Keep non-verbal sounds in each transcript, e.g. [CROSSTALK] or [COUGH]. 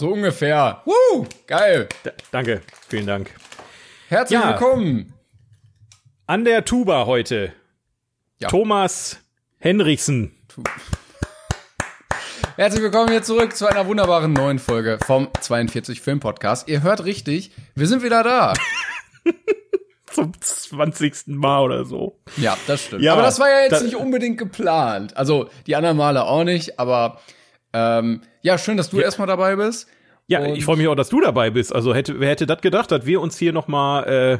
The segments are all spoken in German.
So ungefähr. Woo, geil. D danke, vielen Dank. Herzlich Ja. willkommen. An der Tuba heute Ja. Thomas Henrichsen. [LAUGHS] Herzlich willkommen hier zurück zu einer wunderbaren neuen Folge vom 42 Film Podcast. Ihr hört richtig, wir sind wieder da. [LAUGHS] Zum 20. Mal oder so. Ja, das stimmt. Ja, aber das war ja jetzt nicht unbedingt geplant. Also die anderen Male auch nicht, aber ähm, ja, schön, dass du erstmal dabei bist. Ja, Und- ich freue mich auch, dass du dabei bist. Also hätte, wer hätte das gedacht, dass wir uns hier noch mal äh,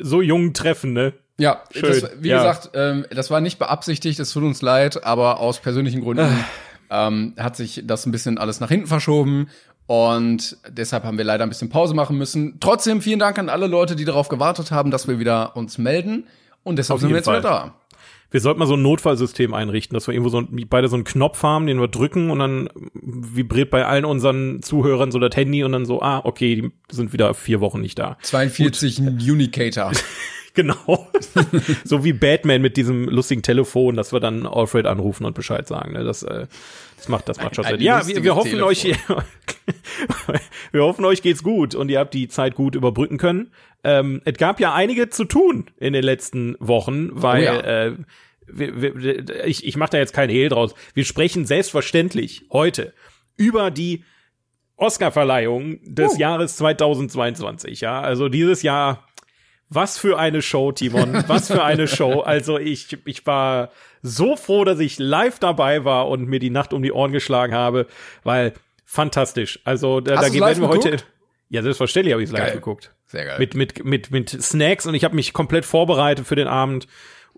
so jung treffen, ne? Ja, Schön, Das, wie ja. gesagt, ähm, das war nicht beabsichtigt, es tut uns leid, aber aus persönlichen Gründen ähm, hat sich das ein bisschen alles nach hinten verschoben und deshalb haben wir leider ein bisschen Pause machen müssen. Trotzdem vielen Dank an alle Leute, die darauf gewartet haben, dass wir wieder uns melden und deshalb sind wir jetzt wieder Fall. da. Wir sollten mal so ein Notfallsystem einrichten, dass wir irgendwo so ein, beide so einen Knopf haben, den wir drücken und dann vibriert bei allen unseren Zuhörern so das Handy und dann so, ah, okay, die sind wieder vier Wochen nicht da. 42 Unicator. [LAUGHS] [LAUGHS] Genau. so wie Batman mit diesem lustigen Telefon, dass wir dann Alfred anrufen und Bescheid sagen. Ne? Das, äh, das macht, das macht schon Sinn. Ja, wir, wir hoffen Telefon. euch, [LAUGHS] [LAUGHS] wir hoffen euch geht's gut und ihr habt die Zeit gut überbrücken können. Ähm, es gab ja einige zu tun in den letzten Wochen, weil Oh ja. äh, wir, wir, ich, ich mache da jetzt kein Hehl draus. Wir sprechen selbstverständlich heute über die Oscar-Verleihung des Uh. Jahres 2022. Ja, also dieses Jahr was für eine Show, Timon. Was für eine Show. [LAUGHS] Also ich, ich war so froh, dass ich live dabei war und mir die Nacht um die Ohren geschlagen habe, weil fantastisch. Also da, da werden wir heute. geguckt? Ja, selbstverständlich habe ich es live geguckt. Sehr geil. Mit, mit, mit, mit Snacks und ich habe mich komplett vorbereitet für den Abend,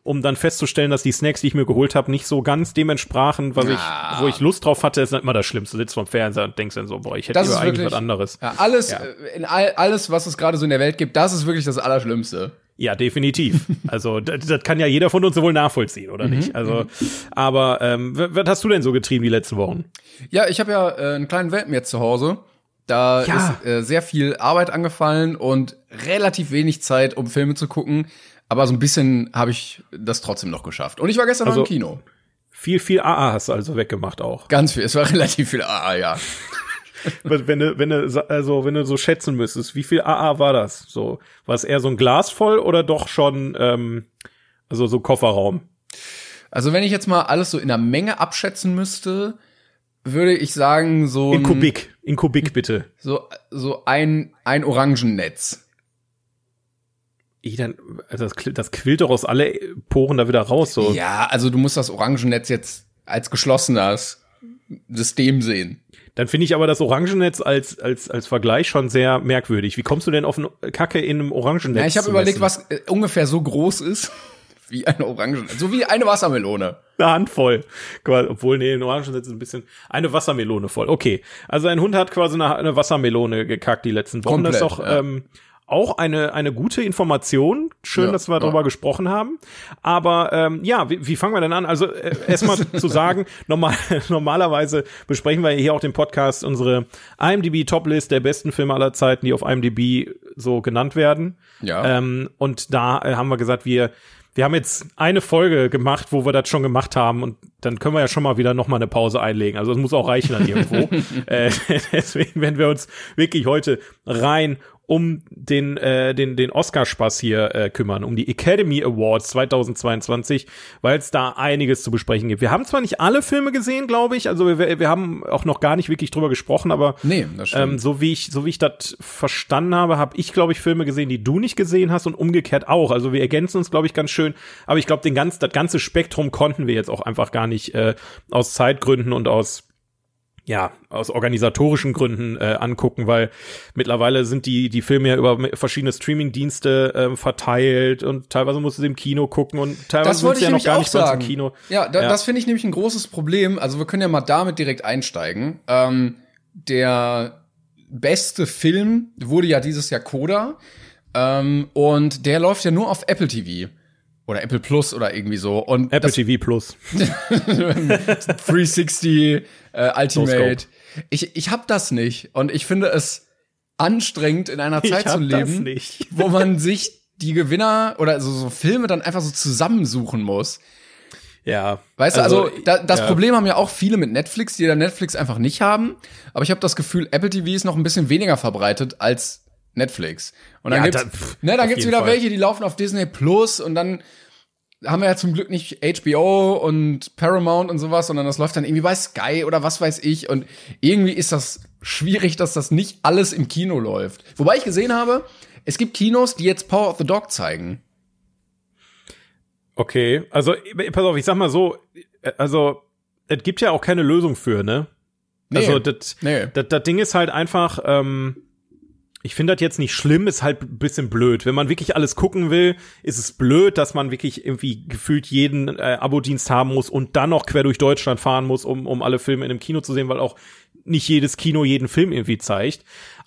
um dann festzustellen, dass die Snacks, die ich mir geholt habe, nicht so ganz dem entsprachen, was Ja. ich, wo ich Lust drauf hatte, ist immer das Schlimmste. Du sitzt vom Fernseher und denkst dann so, boah, ich hätte Das eigentlich was anderes. ja, alles, Ja. äh, in all, alles, was es gerade so in der Welt gibt, das ist wirklich das Allerschlimmste. Ja, definitiv. [LAUGHS] Also das, das kann ja jeder von uns wohl nachvollziehen, oder Mhm, nicht? Also, aber ähm, was hast du denn so getrieben die letzten Wochen? Ja, ich habe ja äh, einen kleinen Welpen jetzt zu Hause. Da Ja. ist äh, sehr viel Arbeit angefallen und relativ wenig Zeit, um Filme zu gucken. Aber so ein bisschen habe ich das trotzdem noch geschafft. Und ich war gestern Also- noch im Kino. Viel, viel AA hast du also weggemacht auch. Ganz viel. Es war [LAUGHS] relativ viel AA, ja. Wenn du, wenn du, also wenn du so schätzen müsstest, wie viel AA war das? So, war es eher so ein Glas voll oder doch schon, ähm, also so Kofferraum? Also wenn ich jetzt mal alles so in der Menge abschätzen müsste, würde ich sagen, so In Kubik, in Kubik bitte. so, so ein, ein Orangennetz. Ich dann, also das, quillt- das quillt doch aus alle Poren da wieder raus, so. Ja, also du musst das Orangennetz jetzt als geschlossenes System sehen. Dann finde ich aber das Orangennetz als, als, als Vergleich schon sehr merkwürdig. Wie kommst du denn auf eine Kacke in einem Orangennetz? Ja, ich habe überlegt, messen? was äh, ungefähr so groß ist [LAUGHS] wie eine Orange, so wie eine Wassermelone. Eine Handvoll. Obwohl, nee, ein Orangennetz ist ein bisschen, eine Wassermelone voll. Okay. Also ein Hund hat quasi eine, eine Wassermelone gekackt die letzten Wochen. das ist Komplett, doch ja. ähm, auch eine, eine gute Information. Schön, Ja, dass wir ja. darüber gesprochen haben. Aber ähm, ja, wie, wie fangen wir denn an? Also äh, erstmal [LAUGHS] zu sagen, normal, normalerweise besprechen wir hier auch den Podcast unsere IMDb Toplist der besten Filme aller Zeiten, die auf IMDb so genannt werden. Ja. Ähm, und da äh, haben wir gesagt, wir wir haben jetzt eine Folge gemacht, wo wir das schon gemacht haben und dann können wir ja schon mal wieder noch mal eine Pause einlegen. Also es muss auch reichen dann irgendwo. [LAUGHS] äh, [LAUGHS] deswegen werden wir uns wirklich heute rein um den äh, den den Oscar-Spaß hier äh, kümmern, um die Academy Awards 2022, weil es da einiges zu besprechen gibt. Wir haben zwar nicht alle Filme gesehen, glaube ich, also wir, wir haben auch noch gar nicht wirklich drüber gesprochen, aber Nee, ähm, so wie ich, so wie ich das verstanden habe, habe ich, glaube ich, Filme gesehen, die du nicht gesehen hast und umgekehrt auch. Also wir ergänzen uns, glaube ich, ganz schön. Aber ich glaube, den ganz, das ganze Spektrum konnten wir jetzt auch einfach gar nicht äh, aus Zeitgründen und aus ja, aus organisatorischen Gründen äh, angucken, weil mittlerweile sind die die Filme ja über verschiedene Streaming-Dienste ähm, verteilt und teilweise musst du sie im Kino gucken und teilweise sind sie ja noch gar nicht sagen. im Kino. Ja, da, Ja. das finde ich nämlich ein großes Problem. Also wir können ja mal damit direkt einsteigen. Ähm, der beste Film wurde ja dieses Jahr Coda. Ähm, und der läuft ja nur auf Apple TV. Oder Apple Plus oder irgendwie so. Und Apple TV Plus. [LAUGHS] 360 äh, Ultimate. No ich ich habe das nicht. Und ich finde es anstrengend, in einer [LAUGHS] Zeit zu leben, [LAUGHS] wo man sich die Gewinner oder so, so Filme dann einfach so zusammensuchen muss. Ja. Weißt also, du, also da, das ja. Problem haben ja auch viele mit Netflix, die da Netflix einfach nicht haben. Aber ich habe das Gefühl, Apple TV ist noch ein bisschen weniger verbreitet als Netflix. Und dann ja, gibt's, da, pff, ne, dann gibt's wieder Fall. welche, die laufen auf Disney Plus und dann haben wir ja zum Glück nicht HBO und Paramount und sowas, sondern das läuft dann irgendwie bei Sky oder was weiß ich. Und irgendwie ist das schwierig, dass das nicht alles im Kino läuft. Wobei ich gesehen habe, es gibt Kinos, die jetzt Power of the Dog zeigen. Okay, also pass auf, ich sag mal so, also es gibt ja auch keine Lösung für, ne? Nee, also das nee. das Ding ist halt einfach, ähm, ich finde das jetzt nicht schlimm, ist halt ein bisschen blöd. Wenn man wirklich alles gucken will, ist es blöd, dass man wirklich irgendwie gefühlt jeden äh, Abo-Dienst haben muss und dann noch quer durch Deutschland fahren muss, um, um alle Filme in einem Kino zu sehen, weil auch nicht jedes Kino jeden Film irgendwie zeigt.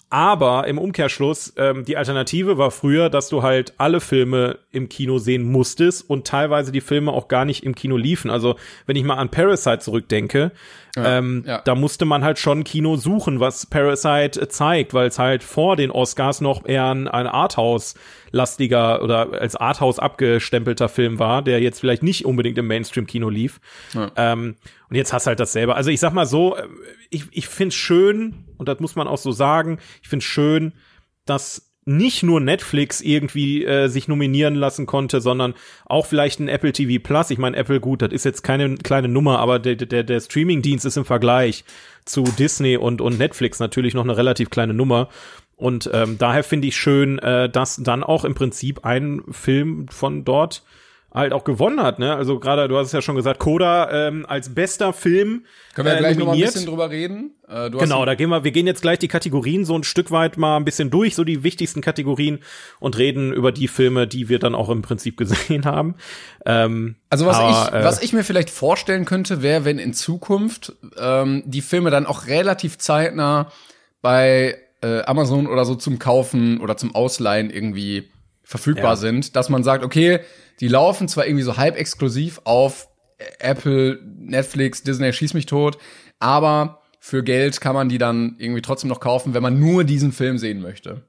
Aber im Umkehrschluss, ähm, die Alternative war früher, dass du halt alle Filme im Kino sehen musstest und teilweise die Filme auch gar nicht im Kino liefen. Also wenn ich mal an Parasite zurückdenke, ja, ähm, ja. da musste man halt schon Kino suchen, was Parasite zeigt, weil es halt vor den Oscars noch eher ein, ein Arthouse lastiger oder als Arthouse abgestempelter Film war, der jetzt vielleicht nicht unbedingt im Mainstream-Kino lief. Ja. Ähm, und jetzt hast du halt dasselbe. Also ich sag mal so, äh, ich, ich find's schön, und das muss man auch so sagen, ich find's schön, dass nicht nur Netflix irgendwie äh, sich nominieren lassen konnte, sondern auch vielleicht ein Apple TV Plus. Ich meine, Apple, gut, das ist jetzt keine kleine Nummer, aber der, der, der Streaming-Dienst ist im Vergleich zu Disney und, und Netflix natürlich noch eine relativ kleine Nummer. Und ähm, daher finde ich schön, äh, dass dann auch im Prinzip ein Film von dort halt auch gewonnen hat, ne? Also gerade, du hast es ja schon gesagt, Coda ähm, als bester Film. Können wir ja gleich äh, noch mal ein bisschen drüber reden? Äh, genau, da gehen wir, wir gehen jetzt gleich die Kategorien so ein Stück weit mal ein bisschen durch, so die wichtigsten Kategorien und reden über die Filme, die wir dann auch im Prinzip [LAUGHS] gesehen haben. Ähm, also was aber, ich, äh, was ich mir vielleicht vorstellen könnte, wäre, wenn in Zukunft ähm, die Filme dann auch relativ zeitnah bei äh, Amazon oder so zum Kaufen oder zum Ausleihen irgendwie verfügbar ja. sind, dass man sagt, okay, die laufen zwar irgendwie so halb exklusiv auf Apple, Netflix, Disney, schieß mich tot, aber für Geld kann man die dann irgendwie trotzdem noch kaufen, wenn man nur diesen Film sehen möchte.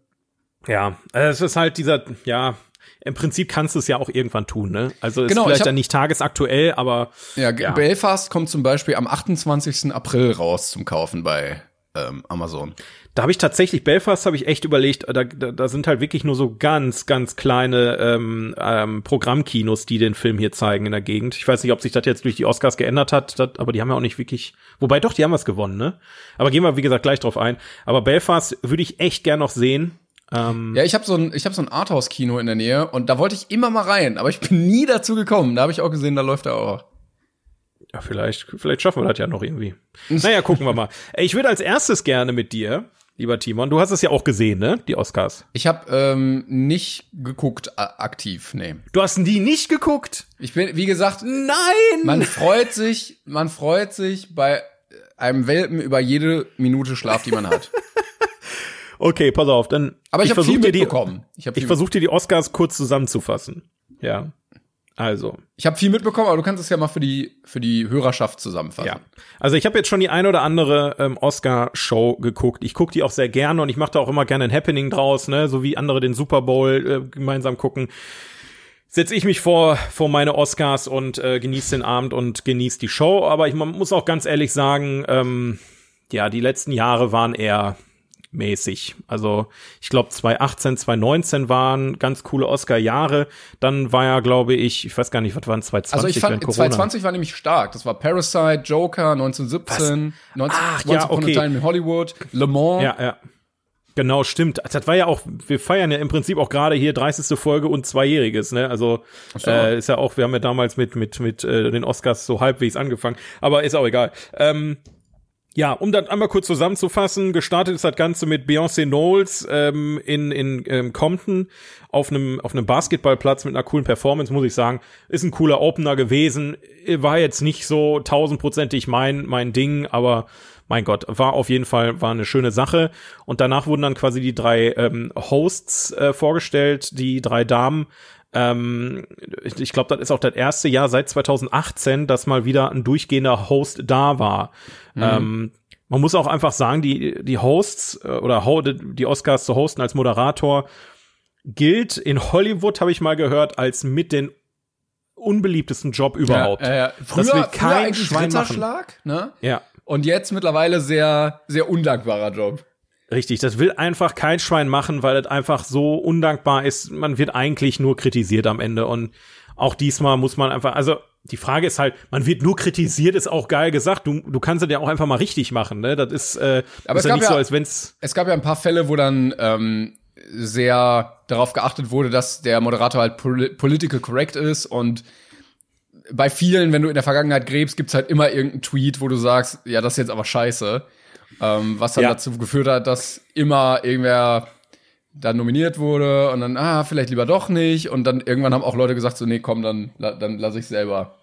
Ja, es ist halt dieser, ja, im Prinzip kannst du es ja auch irgendwann tun, ne? Also ist genau, vielleicht hab, dann nicht tagesaktuell, aber. Ja, ja, Belfast kommt zum Beispiel am 28. April raus zum Kaufen bei ähm, Amazon. Da habe ich tatsächlich, Belfast habe ich echt überlegt, da, da, da sind halt wirklich nur so ganz, ganz kleine ähm, ähm, Programmkinos, die den Film hier zeigen in der Gegend. Ich weiß nicht, ob sich das jetzt durch die Oscars geändert hat, dat, aber die haben ja auch nicht wirklich, wobei doch, die haben was gewonnen, ne? Aber gehen wir, wie gesagt, gleich drauf ein. Aber Belfast würde ich echt gern noch sehen. Ähm, ja, ich habe so ein, ich habe so ein Arthouse-Kino in der Nähe und da wollte ich immer mal rein, aber ich bin nie dazu gekommen. Da habe ich auch gesehen, da läuft er auch. Ja, vielleicht, vielleicht schaffen wir das ja noch irgendwie. Naja, gucken wir mal. [LAUGHS] Ich würde als erstes gerne mit dir lieber Timon. Du hast es ja auch gesehen, ne? Die Oscars. Ich habe ähm, nicht geguckt aktiv, nee. Du hast die nicht geguckt? Ich bin, wie gesagt, nein. Man freut sich, man freut sich bei einem Welpen über jede Minute Schlaf, die man hat. [LAUGHS] okay, pass auf, dann. Aber ich, ich habe viel mitbekommen. Die, ich, ich versuche dir die Oscars kurz zusammenzufassen. Ja. Also. Ich habe viel mitbekommen, aber du kannst es ja mal für die, für die Hörerschaft zusammenfassen. Ja. Also ich habe jetzt schon die eine oder andere ähm, Oscar-Show geguckt. Ich gucke die auch sehr gerne und ich mache da auch immer gerne ein Happening draus, ne? So wie andere den Super Bowl äh, gemeinsam gucken. Setze ich mich vor, vor meine Oscars und äh, genieße den Abend und genieße die Show. Aber ich man muss auch ganz ehrlich sagen, ähm, ja, die letzten Jahre waren eher mäßig. Also ich glaube 2018, 2019 waren ganz coole Oscar-Jahre. Dann war ja, glaube ich, ich weiß gar nicht, was waren 2020? Also ich fand 2020 war nämlich stark. Das war Parasite, Joker, 1917, 19, Ach, ja, okay. In Hollywood, Le Mans. Ja, ja. Genau, stimmt. Das war ja auch, wir feiern ja im Prinzip auch gerade hier 30. Folge und Zweijähriges, ne? Also so. äh, ist ja auch, wir haben ja damals mit mit mit äh, den Oscars so halbwegs angefangen, aber ist auch egal. Ähm, ja, um das einmal kurz zusammenzufassen, gestartet ist das Ganze mit Beyoncé Knowles ähm, in, in ähm, Compton auf einem auf einem Basketballplatz mit einer coolen Performance, muss ich sagen. Ist ein cooler Opener gewesen. War jetzt nicht so tausendprozentig mein, mein Ding, aber mein Gott, war auf jeden Fall war eine schöne Sache. Und danach wurden dann quasi die drei ähm, Hosts äh, vorgestellt, die drei Damen. Ähm, ich ich glaube, das ist auch das erste Jahr seit 2018, dass mal wieder ein durchgehender Host da war. Mhm. Ähm, man muss auch einfach sagen, die, die Hosts äh, oder die Oscars zu hosten als Moderator gilt in Hollywood, habe ich mal gehört, als mit den unbeliebtesten Job überhaupt. Ja, ja, ja. Früher, das will kein früher Schwein machen. Ne? Ja. Und jetzt mittlerweile sehr, sehr undankbarer Job. Richtig, das will einfach kein Schwein machen, weil das einfach so undankbar ist. Man wird eigentlich nur kritisiert am Ende und auch diesmal muss man einfach, also die Frage ist halt, man wird nur kritisiert, ist auch geil gesagt. Du, du kannst es ja auch einfach mal richtig machen, ne? Das ist, äh, Aber ist es ja gab nicht ja- so, als wenn's. Es gab ja ein paar Fälle, wo dann ähm, sehr darauf geachtet wurde, dass der Moderator halt poli political correct ist und bei vielen, wenn du in der Vergangenheit gräbst, gibt's halt immer irgendeinen Tweet, wo du sagst, ja, das ist jetzt aber scheiße. Ähm, was dann Ja. dazu geführt hat, dass immer irgendwer dann nominiert wurde und dann, ah, vielleicht lieber doch nicht. Und dann irgendwann haben auch Leute gesagt, so, nee, komm, dann, dann lass ich selber.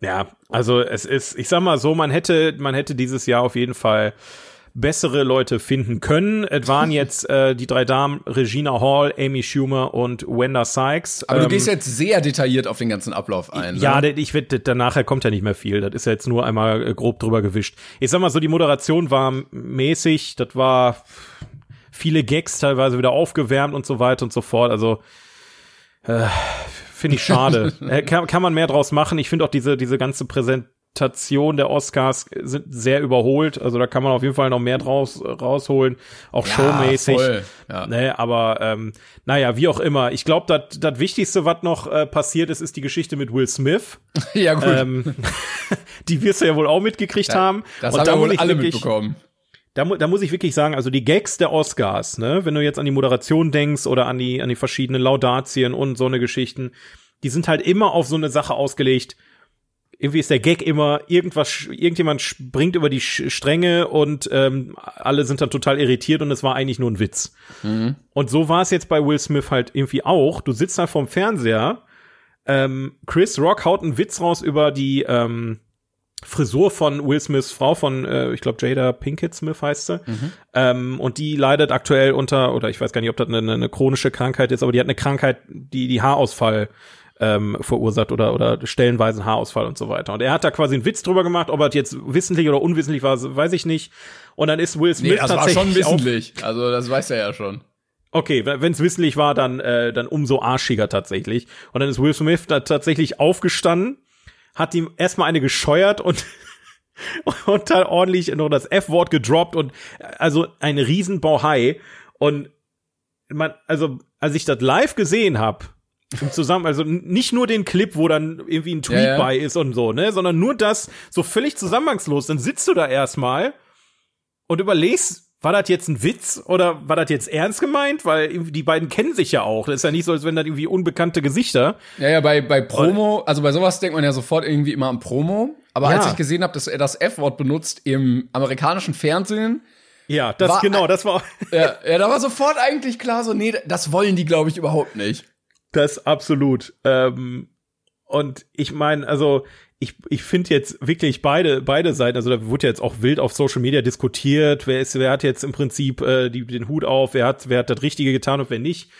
Ja, also es ist, ich sag mal so, man hätte, man hätte dieses Jahr auf jeden Fall bessere Leute finden können. Es waren jetzt äh, die drei Damen Regina Hall, Amy Schumer und Wenda Sykes. Aber du Ähm, gehst jetzt sehr detailliert auf den ganzen Ablauf ein. Ja, ne? der- ich wette, danach kommt ja nicht mehr viel. Das ist ja jetzt nur einmal äh, grob drüber gewischt. Ich sag mal so, die Moderation war mäßig, das war viele Gags teilweise wieder aufgewärmt und so weiter und so fort. Also äh, finde ich schade. [LAUGHS] äh, kann, kann man mehr draus machen. Ich finde auch diese, diese ganze Präsentation der Oscars sind sehr überholt. Also da kann man auf jeden Fall noch mehr draus rausholen. Auch showmäßig. voll. Ja. Ne, aber ähm, naja, wie auch immer. Ich glaube, das Wichtigste, was noch äh, passiert ist, ist die Geschichte mit Will Smith. [LAUGHS] ja, gut. Ähm, [LAUGHS] die wirst du ja wohl auch mitgekriegt haben. das Und haben da ja muss wohl ich alle wirklich- mitbekommen. Da, mu- da muss ich wirklich sagen, also die Gags der Oscars, ne, wenn du jetzt an die Moderation denkst oder an die, an die verschiedenen Laudatien und so eine Geschichten, die sind halt immer auf so eine Sache ausgelegt. Irgendwie ist der Gag immer, irgendwas, irgendjemand springt über die Stränge und ähm, alle sind dann total irritiert und es war eigentlich nur ein Witz. Und so war es jetzt bei Will Smith halt irgendwie auch. Du sitzt da vorm Fernseher, ähm, Chris Rock haut einen Witz raus über die ähm, Frisur von Will Smiths Frau von, äh, ich glaube, Jada Pinkett Smith heißt sie. Ähm, und die leidet aktuell unter, oder ich weiß gar nicht, ob das eine, eine chronische Krankheit ist, aber die hat eine Krankheit, die die Haarausfall ähm, verursacht oder, oder stellenweise Haarausfall und so weiter. Und er hat da quasi einen Witz drüber gemacht, ob er jetzt wissentlich oder unwissentlich war, weiß ich nicht. Und dann ist Will Smith Nee, das war tatsächlich schon auf- wissentlich. Also, das weiß er ja schon. Okay, wenn es wissentlich war, dann, äh, dann umso arschiger tatsächlich. Und dann ist Will Smith da tatsächlich aufgestanden, hat ihm erstmal eine gescheuert und [LAUGHS] und dann ordentlich noch das F-Wort gedroppt und also ein Riesenbauhai. Und man, also als ich das live gesehen habe, zusammen, also nicht nur den Clip, wo dann irgendwie ein Tweet Ja, ja. bei ist und so, ne, sondern nur das so völlig zusammenhangslos. Dann sitzt du da erstmal und überlegst, war das jetzt ein Witz oder war das jetzt ernst gemeint? Weil die beiden kennen sich ja auch. Das ist ja nicht so, als wenn das irgendwie unbekannte Gesichter. Ja, ja, bei, bei Promo, also bei sowas denkt man ja sofort irgendwie immer an Promo. Aber Ja. als ich gesehen habe, dass er das F-Wort benutzt im amerikanischen Fernsehen, Ja, das War- genau, das war [LAUGHS] ja, ja, da war sofort eigentlich klar, so, nee, das wollen die, glaube ich, überhaupt nicht. Das absolut. Ähm, und ich meine, also ich, ich finde jetzt wirklich beide, beide Seiten, also da wurde jetzt auch wild auf Social Media diskutiert, wer ist, wer hat jetzt im Prinzip äh, die, den Hut auf, wer hat, wer hat das Richtige getan und wer nicht.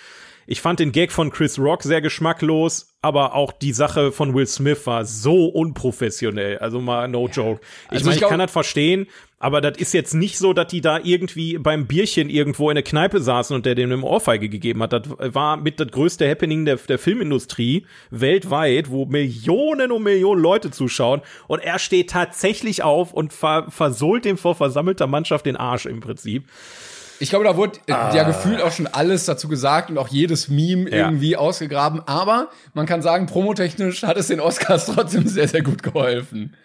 Ich fand den Gag von Chris Rock sehr geschmacklos, aber auch die Sache von Will Smith war so unprofessionell. Also mal no joke. Ich Also meine, ich ich kann das verstehen, aber das ist jetzt nicht so, dass die da irgendwie beim Bierchen irgendwo in der Kneipe saßen und der dem eine Ohrfeige gegeben hat. Das war mit das größte Happening der, der Filmindustrie weltweit, wo Millionen und Millionen Leute zuschauen und er steht tatsächlich auf und ver versohlt dem vor versammelter Mannschaft den Arsch im Prinzip. Ich glaube, da wurde äh, ja gefühlt auch schon alles dazu gesagt und auch jedes Meme Ja. irgendwie ausgegraben. Aber man kann sagen, promotechnisch hat es den Oscars trotzdem sehr, sehr gut geholfen.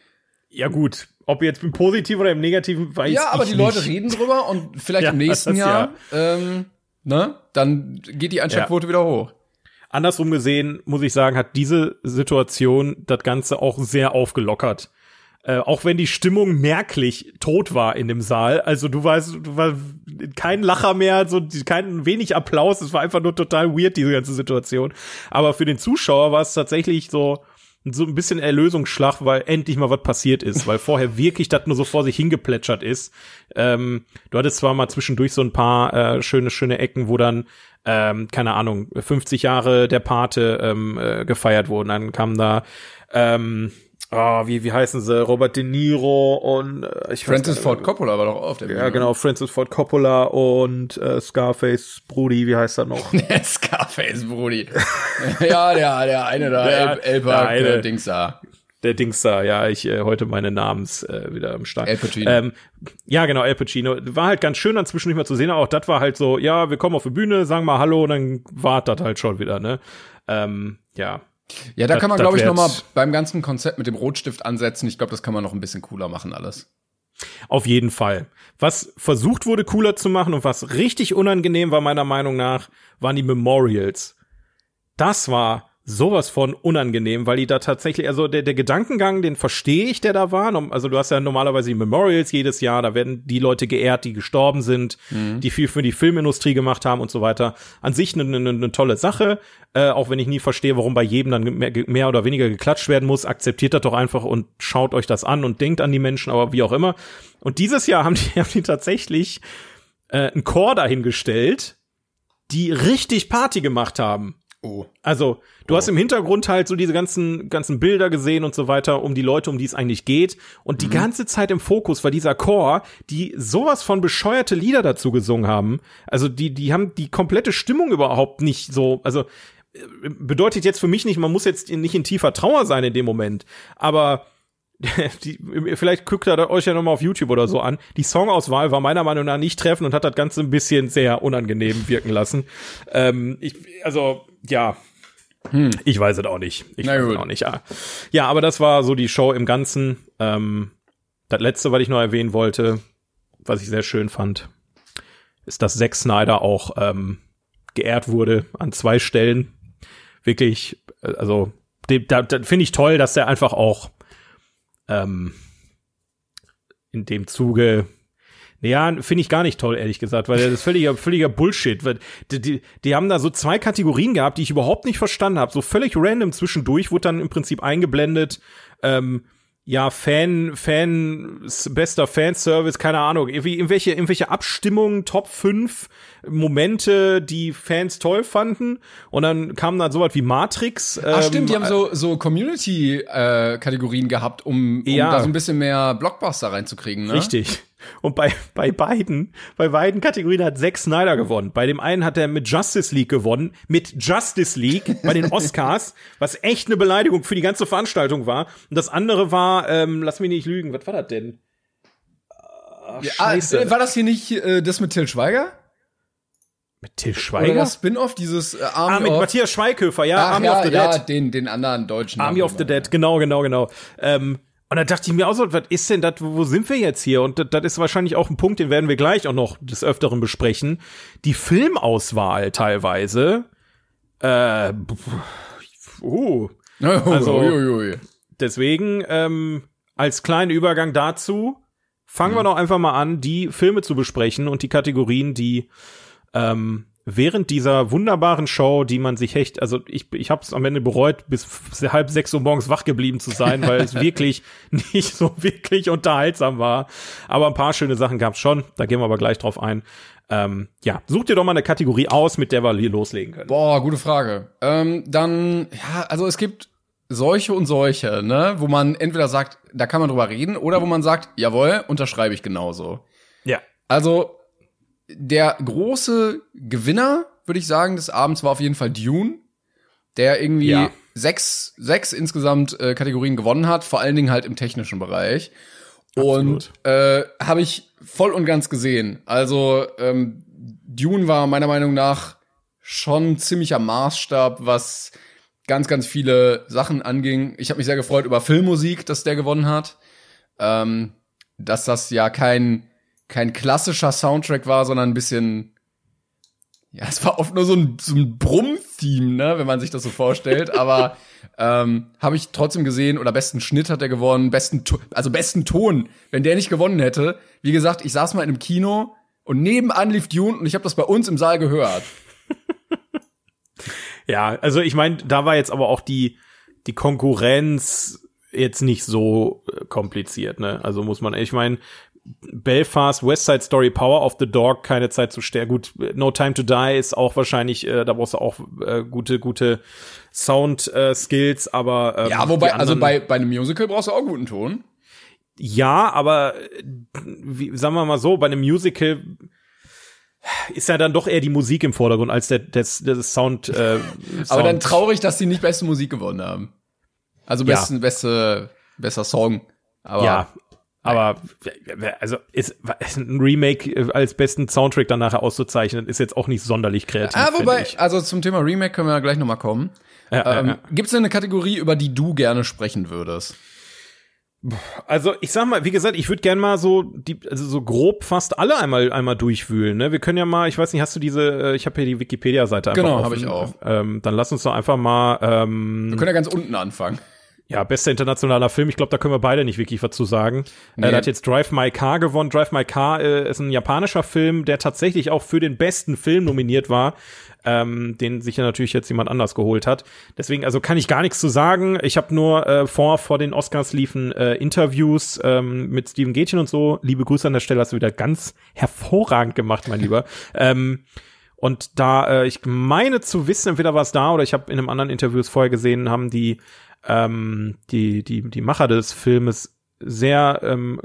Ja gut, ob jetzt im Positiven oder im Negativen, weiß Ja, aber ich die nicht. Leute reden drüber und vielleicht [LAUGHS] Ja, im nächsten Jahr, ähm, ne, dann geht die Einschaltquote wieder hoch. Andersrum gesehen, muss ich sagen, hat diese Situation das Ganze auch sehr aufgelockert. Äh, auch wenn die Stimmung merklich tot war in dem Saal. Also du weißt, du war kein Lacher mehr, so kein wenig Applaus. Es war einfach nur total weird, diese ganze Situation. Aber für den Zuschauer war es tatsächlich so, so ein bisschen Erlösungsschlag, weil endlich mal was passiert ist, weil vorher [LAUGHS] wirklich das nur so vor sich hingeplätschert ist. Ähm, du hattest zwar mal zwischendurch so ein paar äh, schöne, schöne Ecken, wo dann, ähm, keine Ahnung, 50 Jahre der Pate ähm, äh, gefeiert wurden. Dann kam da, ähm, oh, wie, wie heißen sie? Robert De Niro und äh, ich Francis Ford Coppola war doch auf der Bühne. Ja, genau, Francis Ford Coppola und äh, Scarface Brudi, wie heißt er noch? [LAUGHS] Scarface Brudi. [LAUGHS] ja, der, der eine da, der, El, El der Dings da der Dings da, ja, ich äh, heute meine Namens äh, wieder im Start. El Pacino. Ähm, ja, genau, El Pacino. War halt ganz schön dann zwischendurch mal zu sehen, auch das war halt so, ja, wir kommen auf die Bühne, sagen mal Hallo und dann war das halt schon wieder, ne? Ähm, ja. Ja, da das, kann man, glaube ich, noch mal beim ganzen Konzept mit dem Rotstift ansetzen. Ich glaube, das kann man noch ein bisschen cooler machen alles. Auf jeden Fall. Was versucht wurde, cooler zu machen und was richtig unangenehm war, meiner Meinung nach, waren die Memorials. Das war sowas von unangenehm, weil die da tatsächlich, also der, der Gedankengang, den verstehe ich, der da war. Also du hast ja normalerweise die Memorials jedes Jahr, da werden die Leute geehrt, die gestorben sind, mhm. die viel für die Filmindustrie gemacht haben und so weiter. An sich eine, eine, eine tolle Sache, äh, auch wenn ich nie verstehe, warum bei jedem dann mehr, mehr oder weniger geklatscht werden muss. Akzeptiert das doch einfach und schaut euch das an und denkt an die Menschen, aber wie auch immer. Und dieses Jahr [LAUGHS] haben die, haben die tatsächlich äh, einen Chor dahingestellt, die richtig Party gemacht haben. Oh. Also, du oh. hast im Hintergrund halt so diese ganzen, ganzen Bilder gesehen und so weiter, um die Leute, um die es eigentlich geht. Und die mhm. ganze Zeit im Fokus war dieser Chor, die sowas von bescheuerte Lieder dazu gesungen haben. Also, die, die haben die komplette Stimmung überhaupt nicht so, also, äh, bedeutet jetzt für mich nicht, man muss jetzt nicht in tiefer Trauer sein in dem Moment. Aber, [LAUGHS] die, vielleicht guckt ihr euch ja nochmal auf YouTube oder so an. Die Songauswahl war meiner Meinung nach nicht treffend und hat das Ganze ein bisschen sehr unangenehm wirken lassen. Ähm, ich, also, ja. Hm. Ich weiß es auch nicht. Ich Na weiß es auch nicht. Ja. ja, aber das war so die Show im Ganzen. Ähm, das letzte, was ich noch erwähnen wollte, was ich sehr schön fand, ist, dass Zack Snyder auch ähm, geehrt wurde an zwei Stellen. Wirklich, also da, da finde ich toll, dass der einfach auch ähm, in dem Zuge ja, finde ich gar nicht toll, ehrlich gesagt, weil das ist völliger, völliger Bullshit. Die, die, die haben da so zwei Kategorien gehabt, die ich überhaupt nicht verstanden habe. So völlig random zwischendurch wurde dann im Prinzip eingeblendet, ähm, ja, Fan, Fan, bester Fanservice, keine Ahnung, irgendwie irgendwelche, irgendwelche Abstimmungen, Top 5 Momente, die Fans toll fanden. Und dann kam dann sowas wie Matrix. Ach ähm, stimmt, die haben so, so Community-Kategorien äh, gehabt, um, um ja. da so ein bisschen mehr Blockbuster reinzukriegen, ne? Richtig. Und bei, bei beiden, bei beiden Kategorien hat Zack Snyder gewonnen. Bei dem einen hat er mit Justice League gewonnen, mit Justice League bei den Oscars, [LAUGHS] was echt eine Beleidigung für die ganze Veranstaltung war. Und das andere war, ähm, lass mich nicht lügen, was war das denn? Ach, ja, ah, war das hier nicht äh, das mit Till Schweiger? Mit Till Schweiger? Oder das Spin-off, dieses äh, Army Ah, mit of Matthias Schweighöfer, ja, Ach, Army ja, of the Dead. Ja, den, den anderen deutschen. Army of the Dead, genau, genau, genau. Ähm, und da dachte ich mir auch so, was ist denn das, wo sind wir jetzt hier? Und das ist wahrscheinlich auch ein Punkt, den werden wir gleich auch noch des Öfteren besprechen. Die Filmauswahl teilweise, äh, uh, [LAUGHS] also, deswegen, ähm, als kleinen Übergang dazu, fangen mhm. wir doch einfach mal an, die Filme zu besprechen und die Kategorien, die ähm, während dieser wunderbaren Show, die man sich echt, also ich, ich habe es am Ende bereut, bis halb sechs Uhr morgens wach geblieben zu sein, weil es [LAUGHS] wirklich nicht so wirklich unterhaltsam war. Aber ein paar schöne Sachen gab es schon, da gehen wir aber gleich drauf ein. Ähm, ja, such dir doch mal eine Kategorie aus, mit der wir hier loslegen können. Boah, gute Frage. Ähm, dann, ja, also es gibt solche und solche, ne, wo man entweder sagt, da kann man drüber reden, oder wo man sagt, jawohl, unterschreibe ich genauso. Ja. Also der große Gewinner, würde ich sagen, des Abends war auf jeden Fall Dune, der irgendwie ja. sechs, sechs insgesamt äh, Kategorien gewonnen hat, vor allen Dingen halt im technischen Bereich. Absolut. Und äh, habe ich voll und ganz gesehen. Also ähm, Dune war meiner Meinung nach schon ziemlicher Maßstab, was ganz, ganz viele Sachen anging. Ich habe mich sehr gefreut über Filmmusik, dass der gewonnen hat. Ähm, dass das ja kein kein klassischer Soundtrack war, sondern ein bisschen ja, es war oft nur so ein, so ein Brumm-Theme, ne, wenn man sich das so vorstellt. [LAUGHS] Aber ähm, habe ich trotzdem gesehen, oder besten Schnitt hat er gewonnen, besten, also besten Ton. Wenn der nicht gewonnen hätte, wie gesagt, ich saß mal in einem Kino und nebenan lief Dune und ich habe das bei uns im Saal gehört. [LAUGHS] ja, also ich meine, da war jetzt aber auch die die Konkurrenz jetzt nicht so äh, kompliziert, ne? Also muss man, ich meine, Belfast, West Side Story, Power of the Dog, keine Zeit zu sterben. Gut, No Time to Die ist auch wahrscheinlich, äh, da brauchst du auch äh, gute, gute Sound äh, Skills, aber ähm, ja, wobei, also bei bei einem Musical brauchst du auch guten Ton. Ja, aber wie, sagen wir mal so, bei einem Musical ist ja dann doch eher die Musik im Vordergrund als der, der, der Sound, äh, [LAUGHS] Sound. Aber dann traurig, dass die nicht beste Musik gewonnen haben. Also besten, ja. beste, besser Song. Aber ja, aber also ist, ein Remake äh, als besten Soundtrack dann nachher auszuzeichnen, ist jetzt auch nicht sonderlich kreativ. Ah, wobei, also zum Thema Remake können wir gleich noch mal kommen. Ja, ähm, ja, ja. Gibt es denn eine Kategorie, über die du gerne sprechen würdest? Also ich sag mal, wie gesagt, ich würde gerne mal so die, also so grob fast alle einmal einmal durchwühlen. Ne? Wir können ja mal, ich weiß nicht, hast du diese? Äh, ich habe hier die Wikipedia-Seite. Genau, habe ich auch. Ähm, dann lass uns doch einfach mal. Ähm, wir können ja ganz unten anfangen. Ja, bester internationaler Film. Ich glaube, da können wir beide nicht wirklich was zu sagen. Nee. Äh, er hat jetzt Drive My Car gewonnen. Drive My Car äh, ist ein japanischer Film, der tatsächlich auch für den besten Film nominiert war, ähm, den sich ja natürlich jetzt jemand anders geholt hat. Deswegen, also kann ich gar nichts zu sagen. Ich habe nur äh, vor vor den Oscars liefen äh, Interviews ähm, mit Steven Gätchen und so. Liebe Grüße an der Stelle, hast du wieder ganz hervorragend gemacht, mein Lieber. ähm, und da, äh, ich meine zu wissen, entweder war es da oder ich habe in einem anderen Interviews vorher gesehen, haben die ähm, die, die, die Macher des Filmes sehr ähm,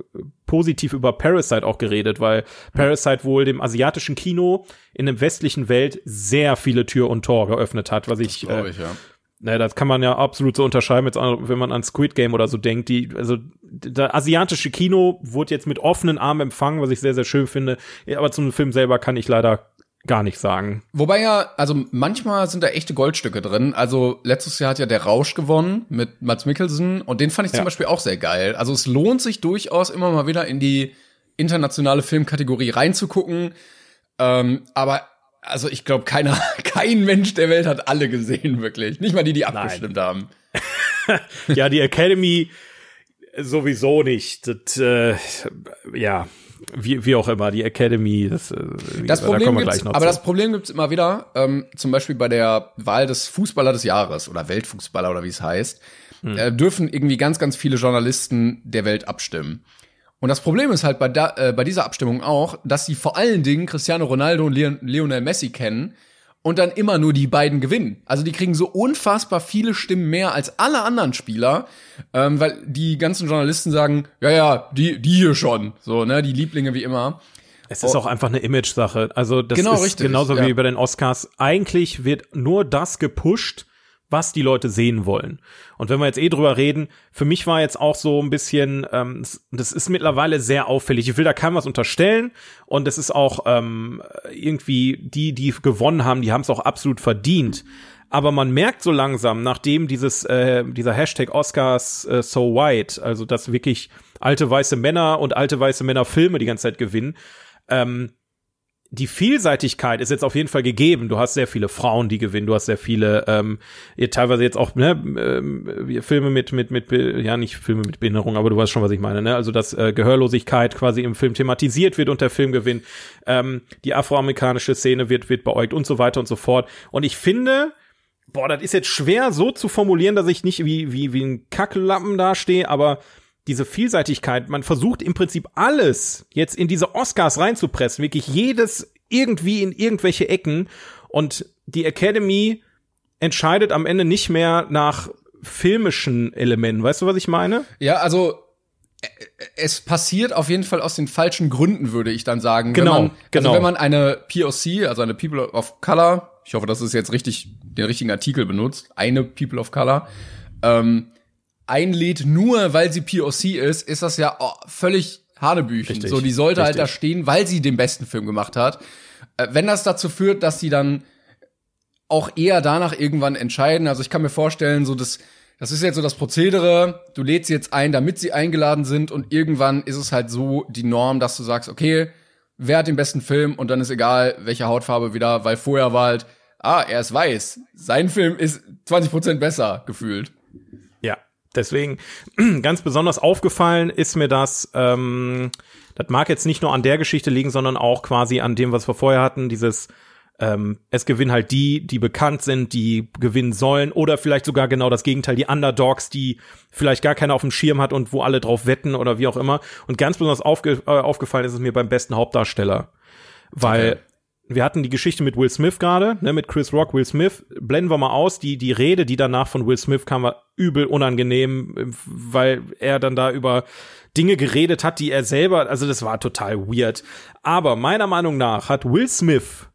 positiv über Parasite auch geredet, weil Parasite wohl dem asiatischen Kino in der westlichen Welt sehr viele Tür und Tor geöffnet hat, was ich, das ich äh, ja. Naja, das kann man ja absolut so unterscheiden, jetzt, wenn man an Squid Game oder so denkt. Die, also der asiatische Kino wurde jetzt mit offenen Armen empfangen, was ich sehr, sehr schön finde. Aber zum Film selber kann ich leider gar nicht sagen. Wobei ja, also manchmal sind da echte Goldstücke drin. Also letztes Jahr hat ja der Rausch gewonnen mit Mats Mikkelsen und den fand ich ja. zum Beispiel auch sehr geil. Also es lohnt sich durchaus immer mal wieder in die internationale Filmkategorie reinzugucken. Ähm, aber also ich glaube, keiner, [LAUGHS] kein Mensch der Welt hat alle gesehen, wirklich. Nicht mal die, die abgestimmt Nein. haben. [LAUGHS] ja, die Academy sowieso nicht. Das, äh, ja, wie, wie auch immer, die Academy, das, äh, das Problem da gibt's, aber zu. das Problem gibt's immer wieder, ähm, zum Beispiel bei der Wahl des Fußballer des Jahres oder Weltfußballer oder wie es heißt, hm. äh, dürfen irgendwie ganz, ganz viele Journalisten der Welt abstimmen. Und das Problem ist halt bei, da, äh, bei dieser Abstimmung auch, dass sie vor allen Dingen Cristiano Ronaldo und Leon Lionel Messi kennen und dann immer nur die beiden gewinnen. Also die kriegen so unfassbar viele Stimmen mehr als alle anderen Spieler, ähm, weil die ganzen Journalisten sagen, ja, ja, die, die hier schon, so, ne, die Lieblinge wie immer. Es ist oh. auch einfach eine Image-Sache. Also das genau, ist richtig, genauso ja. wie bei den Oscars. Eigentlich wird nur das gepusht, was die Leute sehen wollen. Und wenn wir jetzt eh drüber reden, für mich war jetzt auch so ein bisschen, ähm, das ist mittlerweile sehr auffällig. Ich will da keinem was unterstellen und es ist auch ähm, irgendwie die, die gewonnen haben, die haben es auch absolut verdient. Aber man merkt so langsam, nachdem dieses äh, dieser Hashtag Oscars äh, so white, also dass wirklich alte weiße Männer und alte weiße Männer Filme die ganze Zeit gewinnen, ähm, die Vielseitigkeit ist jetzt auf jeden Fall gegeben. Du hast sehr viele Frauen, die gewinnen. Du hast sehr viele, ähm, teilweise jetzt auch ne, ähm, Filme mit mit mit ja nicht Filme mit Behinderung, aber du weißt schon, was ich meine. Ne? Also dass äh, Gehörlosigkeit quasi im Film thematisiert wird und der Film gewinnt. Ähm, die afroamerikanische Szene wird wird beäugt und so weiter und so fort. Und ich finde, boah, das ist jetzt schwer so zu formulieren, dass ich nicht wie wie wie ein Kacklappen dastehe, aber diese Vielseitigkeit, man versucht im Prinzip alles jetzt in diese Oscars reinzupressen, wirklich jedes irgendwie in irgendwelche Ecken und die Academy entscheidet am Ende nicht mehr nach filmischen Elementen. Weißt du, was ich meine? Ja, also es passiert auf jeden Fall aus den falschen Gründen, würde ich dann sagen. Genau, wenn man, genau. Also wenn man eine POC, also eine People of Color, ich hoffe, dass es jetzt richtig den richtigen Artikel benutzt, eine People of Color, ähm, einlädt, nur weil sie POC ist, ist das ja oh, völlig Hanebüchen. Richtig, so, die sollte richtig. halt da stehen, weil sie den besten Film gemacht hat. Äh, wenn das dazu führt, dass sie dann auch eher danach irgendwann entscheiden, also ich kann mir vorstellen, so das, das ist jetzt so das Prozedere, du lädst sie jetzt ein, damit sie eingeladen sind und irgendwann ist es halt so die Norm, dass du sagst, okay, wer hat den besten Film und dann ist egal, welche Hautfarbe wieder, weil vorher war halt, ah, er ist weiß, sein Film ist 20% besser gefühlt. Deswegen [CLEARS THROAT] ganz besonders aufgefallen ist mir das, ähm, das mag jetzt nicht nur an der Geschichte liegen, sondern auch quasi an dem, was wir vorher hatten, dieses ähm, es gewinnen halt die, die bekannt sind, die gewinnen sollen, oder vielleicht sogar genau das Gegenteil, die Underdogs, die vielleicht gar keiner auf dem Schirm hat und wo alle drauf wetten oder wie auch immer. Und ganz besonders aufge äh, aufgefallen ist es mir beim besten Hauptdarsteller. Weil okay. Wir hatten die Geschichte mit Will Smith gerade, ne, mit Chris Rock, Will Smith. Blenden wir mal aus, die, die Rede, die danach von Will Smith kam, war übel unangenehm, weil er dann da über Dinge geredet hat, die er selber, also das war total weird. Aber meiner Meinung nach hat Will Smith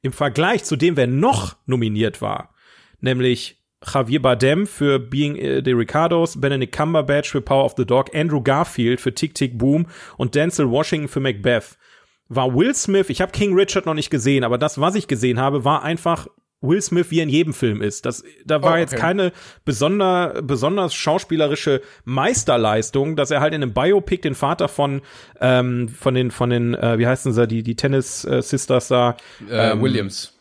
im Vergleich zu dem, wer noch nominiert war, nämlich Javier Bardem für Being uh, the Ricardos, Benedict Cumberbatch für Power of the Dog, Andrew Garfield für Tick Tick Boom und Denzel Washington für Macbeth, war Will Smith, ich habe King Richard noch nicht gesehen, aber das, was ich gesehen habe, war einfach Will Smith wie in jedem Film ist. Das, da war oh, okay. jetzt keine besonder, besonders schauspielerische Meisterleistung, dass er halt in einem Biopic den Vater von, ähm, von den, von den, äh, wie heißen sie, die, die Tennis äh, Sisters da, äh, ähm, Williams.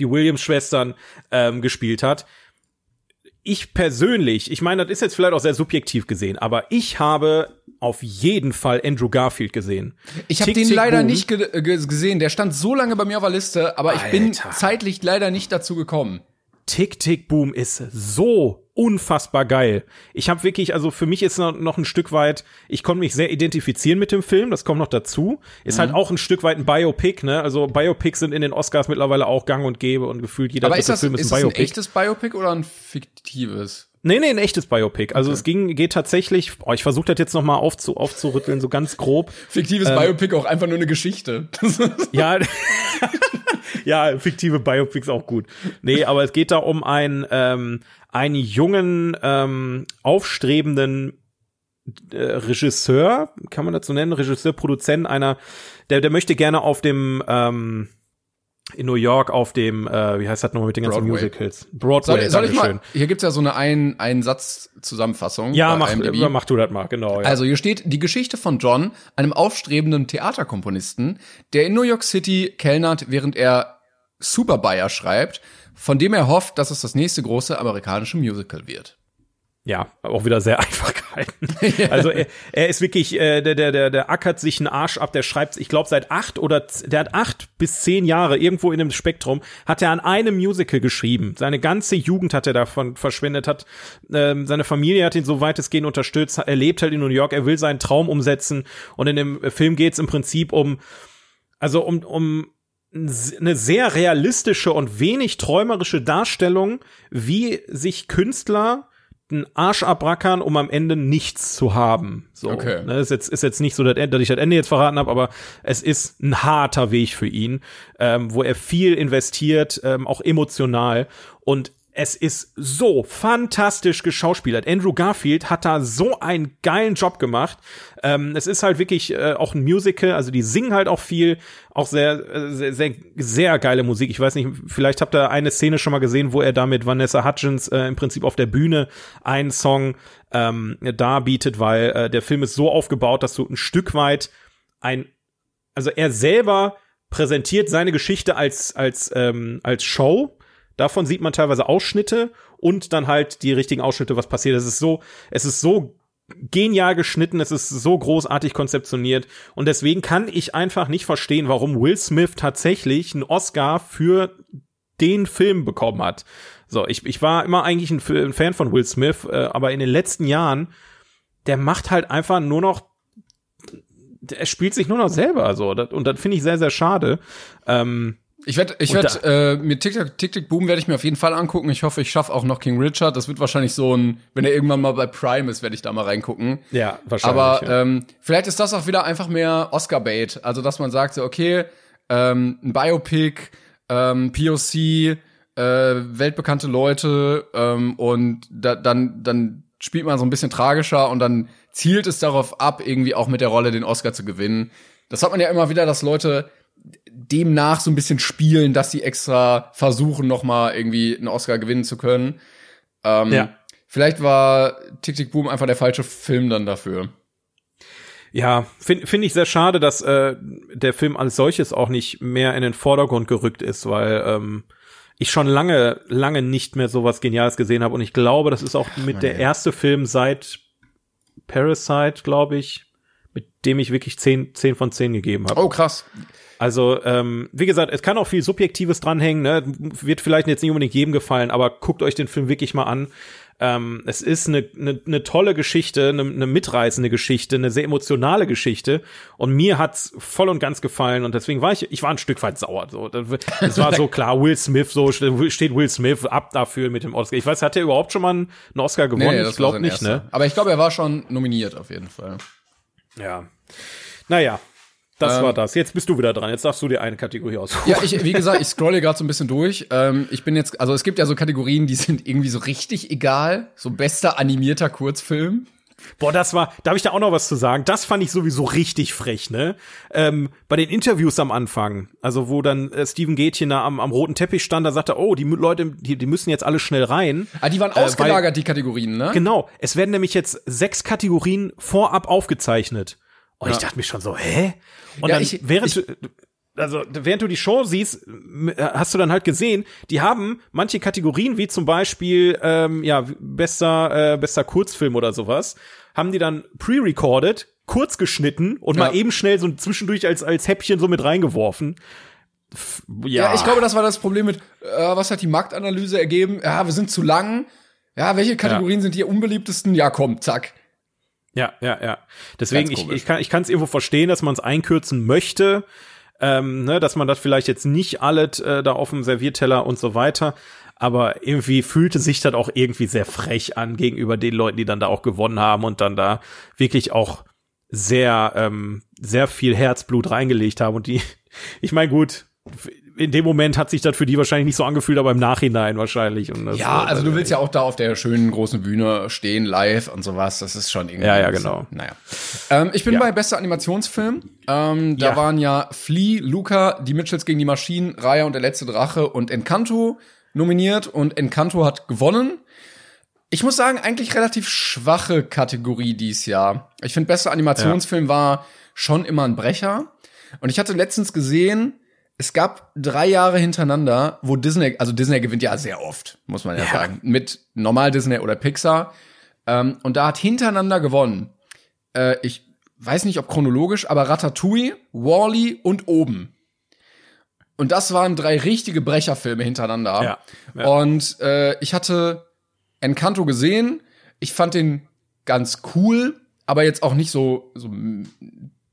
Die Williams-Schwestern ähm, gespielt hat. Ich persönlich, ich meine, das ist jetzt vielleicht auch sehr subjektiv gesehen, aber ich habe auf jeden Fall Andrew Garfield gesehen. Ich habe den leider Boom. nicht ge gesehen. Der stand so lange bei mir auf der Liste, aber Alter. ich bin zeitlich leider nicht dazu gekommen. Tick Tick Boom ist so unfassbar geil. Ich habe wirklich, also für mich ist noch, noch ein Stück weit, ich konnte mich sehr identifizieren mit dem Film, das kommt noch dazu. Ist halt mhm. halt auch ein Stück weit ein Biopic, ne? Also Biopics sind in den Oscars mittlerweile auch gang und gäbe und gefühlt jeder Aber ist das, Film ist, ist ein Biopic. Ist das ein echtes Biopic oder ein fiktives? Nee, nee, ein echtes Biopic. Also okay. es ging, geht tatsächlich, oh, ich versuche das jetzt noch mal aufzu, aufzurütteln, so ganz grob. Fiktives ähm, Biopic auch einfach nur eine Geschichte. [LAUGHS] ja, [LAUGHS] ja, fiktive Biopics auch gut. Nee, aber es geht da um einen, ähm, einen jungen, ähm, aufstrebenden äh, Regisseur, kann man dazu nennen, Regisseur, Produzent einer, der, der möchte gerne auf dem, ähm, in New York auf dem, äh, wie heißt das nochmal mit den ganzen Broadway. Musicals? Broadway, soll, soll ich mal, Hier gibt's ja so eine ein, ein Satz Zusammenfassung. Ja, mach, mach du das mal, genau. Ja. Also hier steht die Geschichte von John, einem aufstrebenden Theaterkomponisten, der in New York City kellnert, während er Super Bayer schreibt, von dem er hofft, dass es das nächste große amerikanische Musical wird ja, auch wieder sehr [LAUGHS] einfach gehalten. Also er, er ist wirklich, äh, der, der, der, der ackert sich einen Arsch ab, der schreibt, ich glaube, seit acht oder der hat acht bis zehn Jahre irgendwo in dem Spektrum, hat er an einem Musical geschrieben. Seine ganze Jugend hat er davon verschwendet, hat ähm, seine Familie hat ihn so weitestgehend unterstützt, er lebt halt in New York, er will seinen Traum umsetzen und in dem Film geht es im Prinzip um, also um, um eine sehr realistische und wenig träumerische Darstellung, wie sich Künstler einen Arsch abrackern, um am Ende nichts zu haben. So, okay. Ne, ist jetzt ist jetzt nicht so, dass, dass ich das Ende jetzt verraten habe, aber es ist ein harter Weg für ihn, ähm, wo er viel investiert, ähm, auch emotional und es ist so fantastisch geschauspielert. Andrew Garfield hat da so einen geilen Job gemacht. Ähm, es ist halt wirklich äh, auch ein Musical, also die singen halt auch viel, auch sehr, äh, sehr, sehr, sehr geile Musik. Ich weiß nicht, vielleicht habt ihr eine Szene schon mal gesehen, wo er da mit Vanessa Hudgens äh, im Prinzip auf der Bühne einen Song ähm, darbietet, weil äh, der Film ist so aufgebaut, dass du ein Stück weit ein, also er selber präsentiert seine Geschichte als als ähm, als Show Davon sieht man teilweise Ausschnitte und dann halt die richtigen Ausschnitte, was passiert. Es ist so, es ist so genial geschnitten, es ist so großartig konzeptioniert und deswegen kann ich einfach nicht verstehen, warum Will Smith tatsächlich einen Oscar für den Film bekommen hat. So, ich, ich war immer eigentlich ein, ein Fan von Will Smith, äh, aber in den letzten Jahren, der macht halt einfach nur noch er spielt sich nur noch selber so und das finde ich sehr sehr schade. Ähm, ich werde, ich werde äh, mir TikTok, TikTok Boom werde ich mir auf jeden Fall angucken. Ich hoffe, ich schaffe auch noch King Richard. Das wird wahrscheinlich so ein, wenn er irgendwann mal bei Prime ist, werde ich da mal reingucken. Ja, wahrscheinlich. Aber ja. ähm, vielleicht ist das auch wieder einfach mehr Oscar-Bait. Also, dass man sagt, so, okay, ähm, ein Biopic, ähm, POC, äh, weltbekannte Leute ähm, und da, dann, dann spielt man so ein bisschen tragischer und dann zielt es darauf ab, irgendwie auch mit der Rolle den Oscar zu gewinnen. Das hat man ja immer wieder, dass Leute demnach so ein bisschen spielen, dass sie extra versuchen, noch mal irgendwie einen Oscar gewinnen zu können. Ähm, ja. Vielleicht war Tick Tick Boom einfach der falsche Film dann dafür. Ja, finde find ich sehr schade, dass äh, der Film als solches auch nicht mehr in den Vordergrund gerückt ist, weil ähm, ich schon lange, lange nicht mehr sowas Geniales gesehen habe und ich glaube, das ist auch mit der erste Film seit Parasite, glaube ich, mit dem ich wirklich zehn, zehn von zehn gegeben habe. Oh, krass. Also, ähm, wie gesagt, es kann auch viel Subjektives dranhängen, ne? Wird vielleicht jetzt nicht unbedingt jedem gefallen, aber guckt euch den Film wirklich mal an. Ähm, es ist eine, eine, eine tolle Geschichte, eine, eine mitreißende Geschichte, eine sehr emotionale Geschichte. Und mir hat's voll und ganz gefallen. Und deswegen war ich, ich war ein Stück weit sauer. So, es war so [LAUGHS] klar, Will Smith, so steht Will Smith ab dafür mit dem Oscar. Ich weiß, hat er überhaupt schon mal einen Oscar gewonnen? Nee, ich glaube nicht, erster. ne? Aber ich glaube, er war schon nominiert auf jeden Fall. Ja. Naja, das ähm, war das. Jetzt bist du wieder dran. Jetzt darfst du dir eine Kategorie aussuchen. Ja, ich, wie [LAUGHS] gesagt, ich scrolle gerade so ein bisschen durch. Ähm, ich bin jetzt, also es gibt ja so Kategorien, die sind irgendwie so richtig egal. So bester animierter Kurzfilm. Boah, das war, darf ich da auch noch was zu sagen? Das fand ich sowieso richtig frech, ne? Ähm, bei den Interviews am Anfang, also wo dann äh, Steven Gätchen da am, am roten Teppich stand, da sagte er, oh, die Leute, die, die müssen jetzt alle schnell rein. Ah, die waren äh, ausgelagert, weil, die Kategorien, ne? Genau. Es werden nämlich jetzt sechs Kategorien vorab aufgezeichnet. Und ja. ich dachte mir schon so, hä? Und ja, dann, ich, während ich, also während du die Show siehst, hast du dann halt gesehen, die haben manche Kategorien, wie zum Beispiel ähm, ja bester äh, bester Kurzfilm oder sowas, haben die dann pre-recorded, kurz geschnitten und ja. mal eben schnell so zwischendurch als als Häppchen so mit reingeworfen. Ja. ja, ich glaube, das war das Problem mit, äh, was hat die Marktanalyse ergeben? Ja, wir sind zu lang. Ja, welche Kategorien ja. sind die unbeliebtesten? Ja, komm, zack. Ja, ja, ja. Deswegen, ich, ich kann ich es irgendwo verstehen, dass man es einkürzen möchte, ähm, ne, dass man das vielleicht jetzt nicht alles äh, da auf dem Servierteller und so weiter. Aber irgendwie fühlte sich das auch irgendwie sehr frech an gegenüber den Leuten, die dann da auch gewonnen haben und dann da wirklich auch sehr, ähm, sehr viel Herzblut reingelegt haben. Und die, [LAUGHS] ich meine, gut, in dem Moment hat sich das für die wahrscheinlich nicht so angefühlt, aber im Nachhinein wahrscheinlich. Ja, also du willst ja auch da auf der schönen großen Bühne stehen, live und sowas. Das ist schon irgendwie. Ja, ja, genau. Naja. Ähm, ich bin ja. bei bester Animationsfilm. Ähm, da ja. waren ja Flea, Luca, Die Mitchells gegen die Maschinen, Raya und der letzte Drache und Encanto nominiert und Encanto hat gewonnen. Ich muss sagen, eigentlich relativ schwache Kategorie dies Jahr. Ich finde, bester Animationsfilm ja. war schon immer ein Brecher. Und ich hatte letztens gesehen, es gab drei Jahre hintereinander, wo Disney, also Disney gewinnt ja sehr oft, muss man ja, ja. sagen, mit normal Disney oder Pixar. Ähm, und da hat hintereinander gewonnen. Äh, ich weiß nicht, ob chronologisch, aber Ratatouille, Wally und Oben. Und das waren drei richtige Brecherfilme hintereinander. Ja, ja. Und äh, ich hatte Encanto gesehen. Ich fand den ganz cool, aber jetzt auch nicht so, so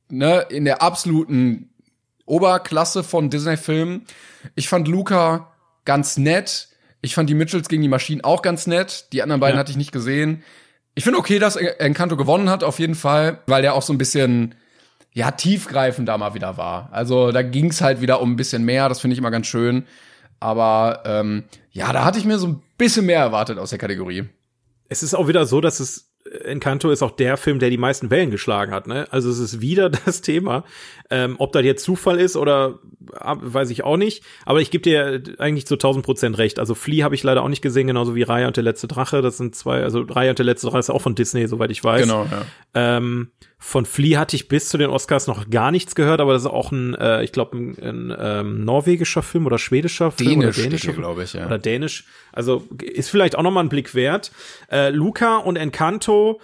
ne, in der absoluten Oberklasse von Disney-Filmen. Ich fand Luca ganz nett. Ich fand die Mitchells gegen die Maschinen auch ganz nett. Die anderen beiden ja. hatte ich nicht gesehen. Ich finde okay, dass Encanto gewonnen hat, auf jeden Fall, weil der auch so ein bisschen, ja, tiefgreifend da mal wieder war. Also da ging es halt wieder um ein bisschen mehr, das finde ich immer ganz schön. Aber ähm, ja, da hatte ich mir so ein bisschen mehr erwartet aus der Kategorie. Es ist auch wieder so, dass es Encanto ist auch der Film, der die meisten Wellen geschlagen hat. Ne? Also es ist wieder [LAUGHS] das Thema. Ähm, ob das jetzt Zufall ist oder ah, weiß ich auch nicht. Aber ich gebe dir eigentlich zu 1000 Prozent recht. Also Flea habe ich leider auch nicht gesehen, genauso wie Raya und der letzte Drache. Das sind zwei, also Raya und der letzte Drache ist auch von Disney, soweit ich weiß. Genau, ja. Ähm, von Flea hatte ich bis zu den Oscars noch gar nichts gehört, aber das ist auch ein, äh, ich glaube, ein, ein ähm, norwegischer Film oder schwedischer Film Dänisch, oder dänischer, glaube ich, ja. Oder dänisch. Also ist vielleicht auch noch mal ein Blick wert. Äh, Luca und Encanto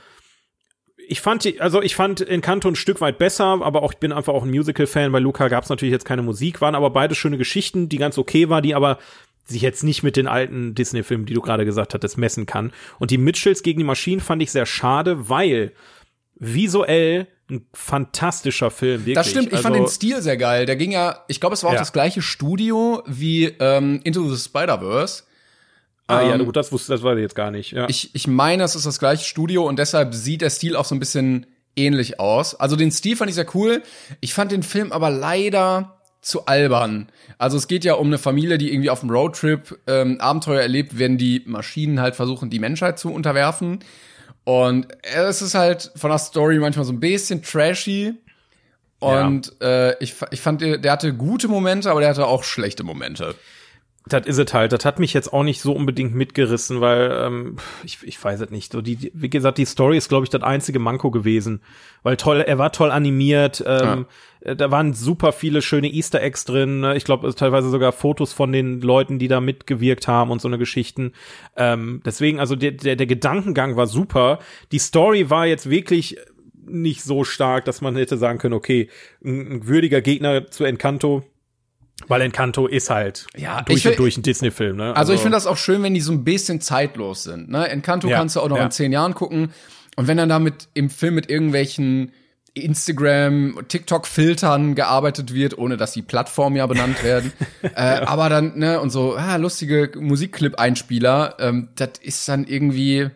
ich fand die, also ich fand Encanto ein Stück weit besser, aber auch ich bin einfach auch ein Musical-Fan. Bei Luca gab es natürlich jetzt keine Musik, waren aber beide schöne Geschichten, die ganz okay war, die aber sich jetzt nicht mit den alten Disney-Filmen, die du gerade gesagt hattest, messen kann. Und die Mitchells gegen die Maschinen fand ich sehr schade, weil visuell ein fantastischer Film, wirklich. Das stimmt, ich also, fand den Stil sehr geil. Der ging ja, ich glaube, es war auch ja. das gleiche Studio wie ähm, Into the Spider-Verse. Ah ähm, ja, gut, das wusste, das war jetzt gar nicht. Ja. Ich, ich meine, es ist das gleiche Studio und deshalb sieht der Stil auch so ein bisschen ähnlich aus. Also den Stil fand ich sehr cool. Ich fand den Film aber leider zu albern. Also es geht ja um eine Familie, die irgendwie auf dem Roadtrip ähm, Abenteuer erlebt, wenn die Maschinen halt versuchen, die Menschheit zu unterwerfen. Und es ist halt von der Story manchmal so ein bisschen trashy. Und ja. äh, ich, ich fand, der hatte gute Momente, aber der hatte auch schlechte Momente. Das ist es halt. Das hat mich jetzt auch nicht so unbedingt mitgerissen, weil ähm, ich, ich weiß es nicht. So die, wie gesagt, die Story ist, glaube ich, das einzige Manko gewesen, weil toll, er war toll animiert. Ähm, ja. Da waren super viele schöne Easter Eggs drin. Ne? Ich glaube, teilweise sogar Fotos von den Leuten, die da mitgewirkt haben und so eine Geschichten. Ähm, deswegen, also der, der, der Gedankengang war super. Die Story war jetzt wirklich nicht so stark, dass man hätte sagen können, okay, ein, ein würdiger Gegner zu Encanto. Weil Encanto ist halt Ja, durch will- und durch ein Disney-Film, ne? Also, ich finde das auch schön, wenn die so ein bisschen zeitlos sind. Ne? Encanto Ja, kannst du auch noch ja. in zehn Jahren gucken. Und wenn dann damit im Film mit irgendwelchen Instagram, TikTok-Filtern gearbeitet wird, ohne dass die Plattformen ja benannt werden. [LAUGHS] äh, Aber dann, ne, und so, ah, lustige Musikclip-Einspieler, ähm, das ist dann irgendwie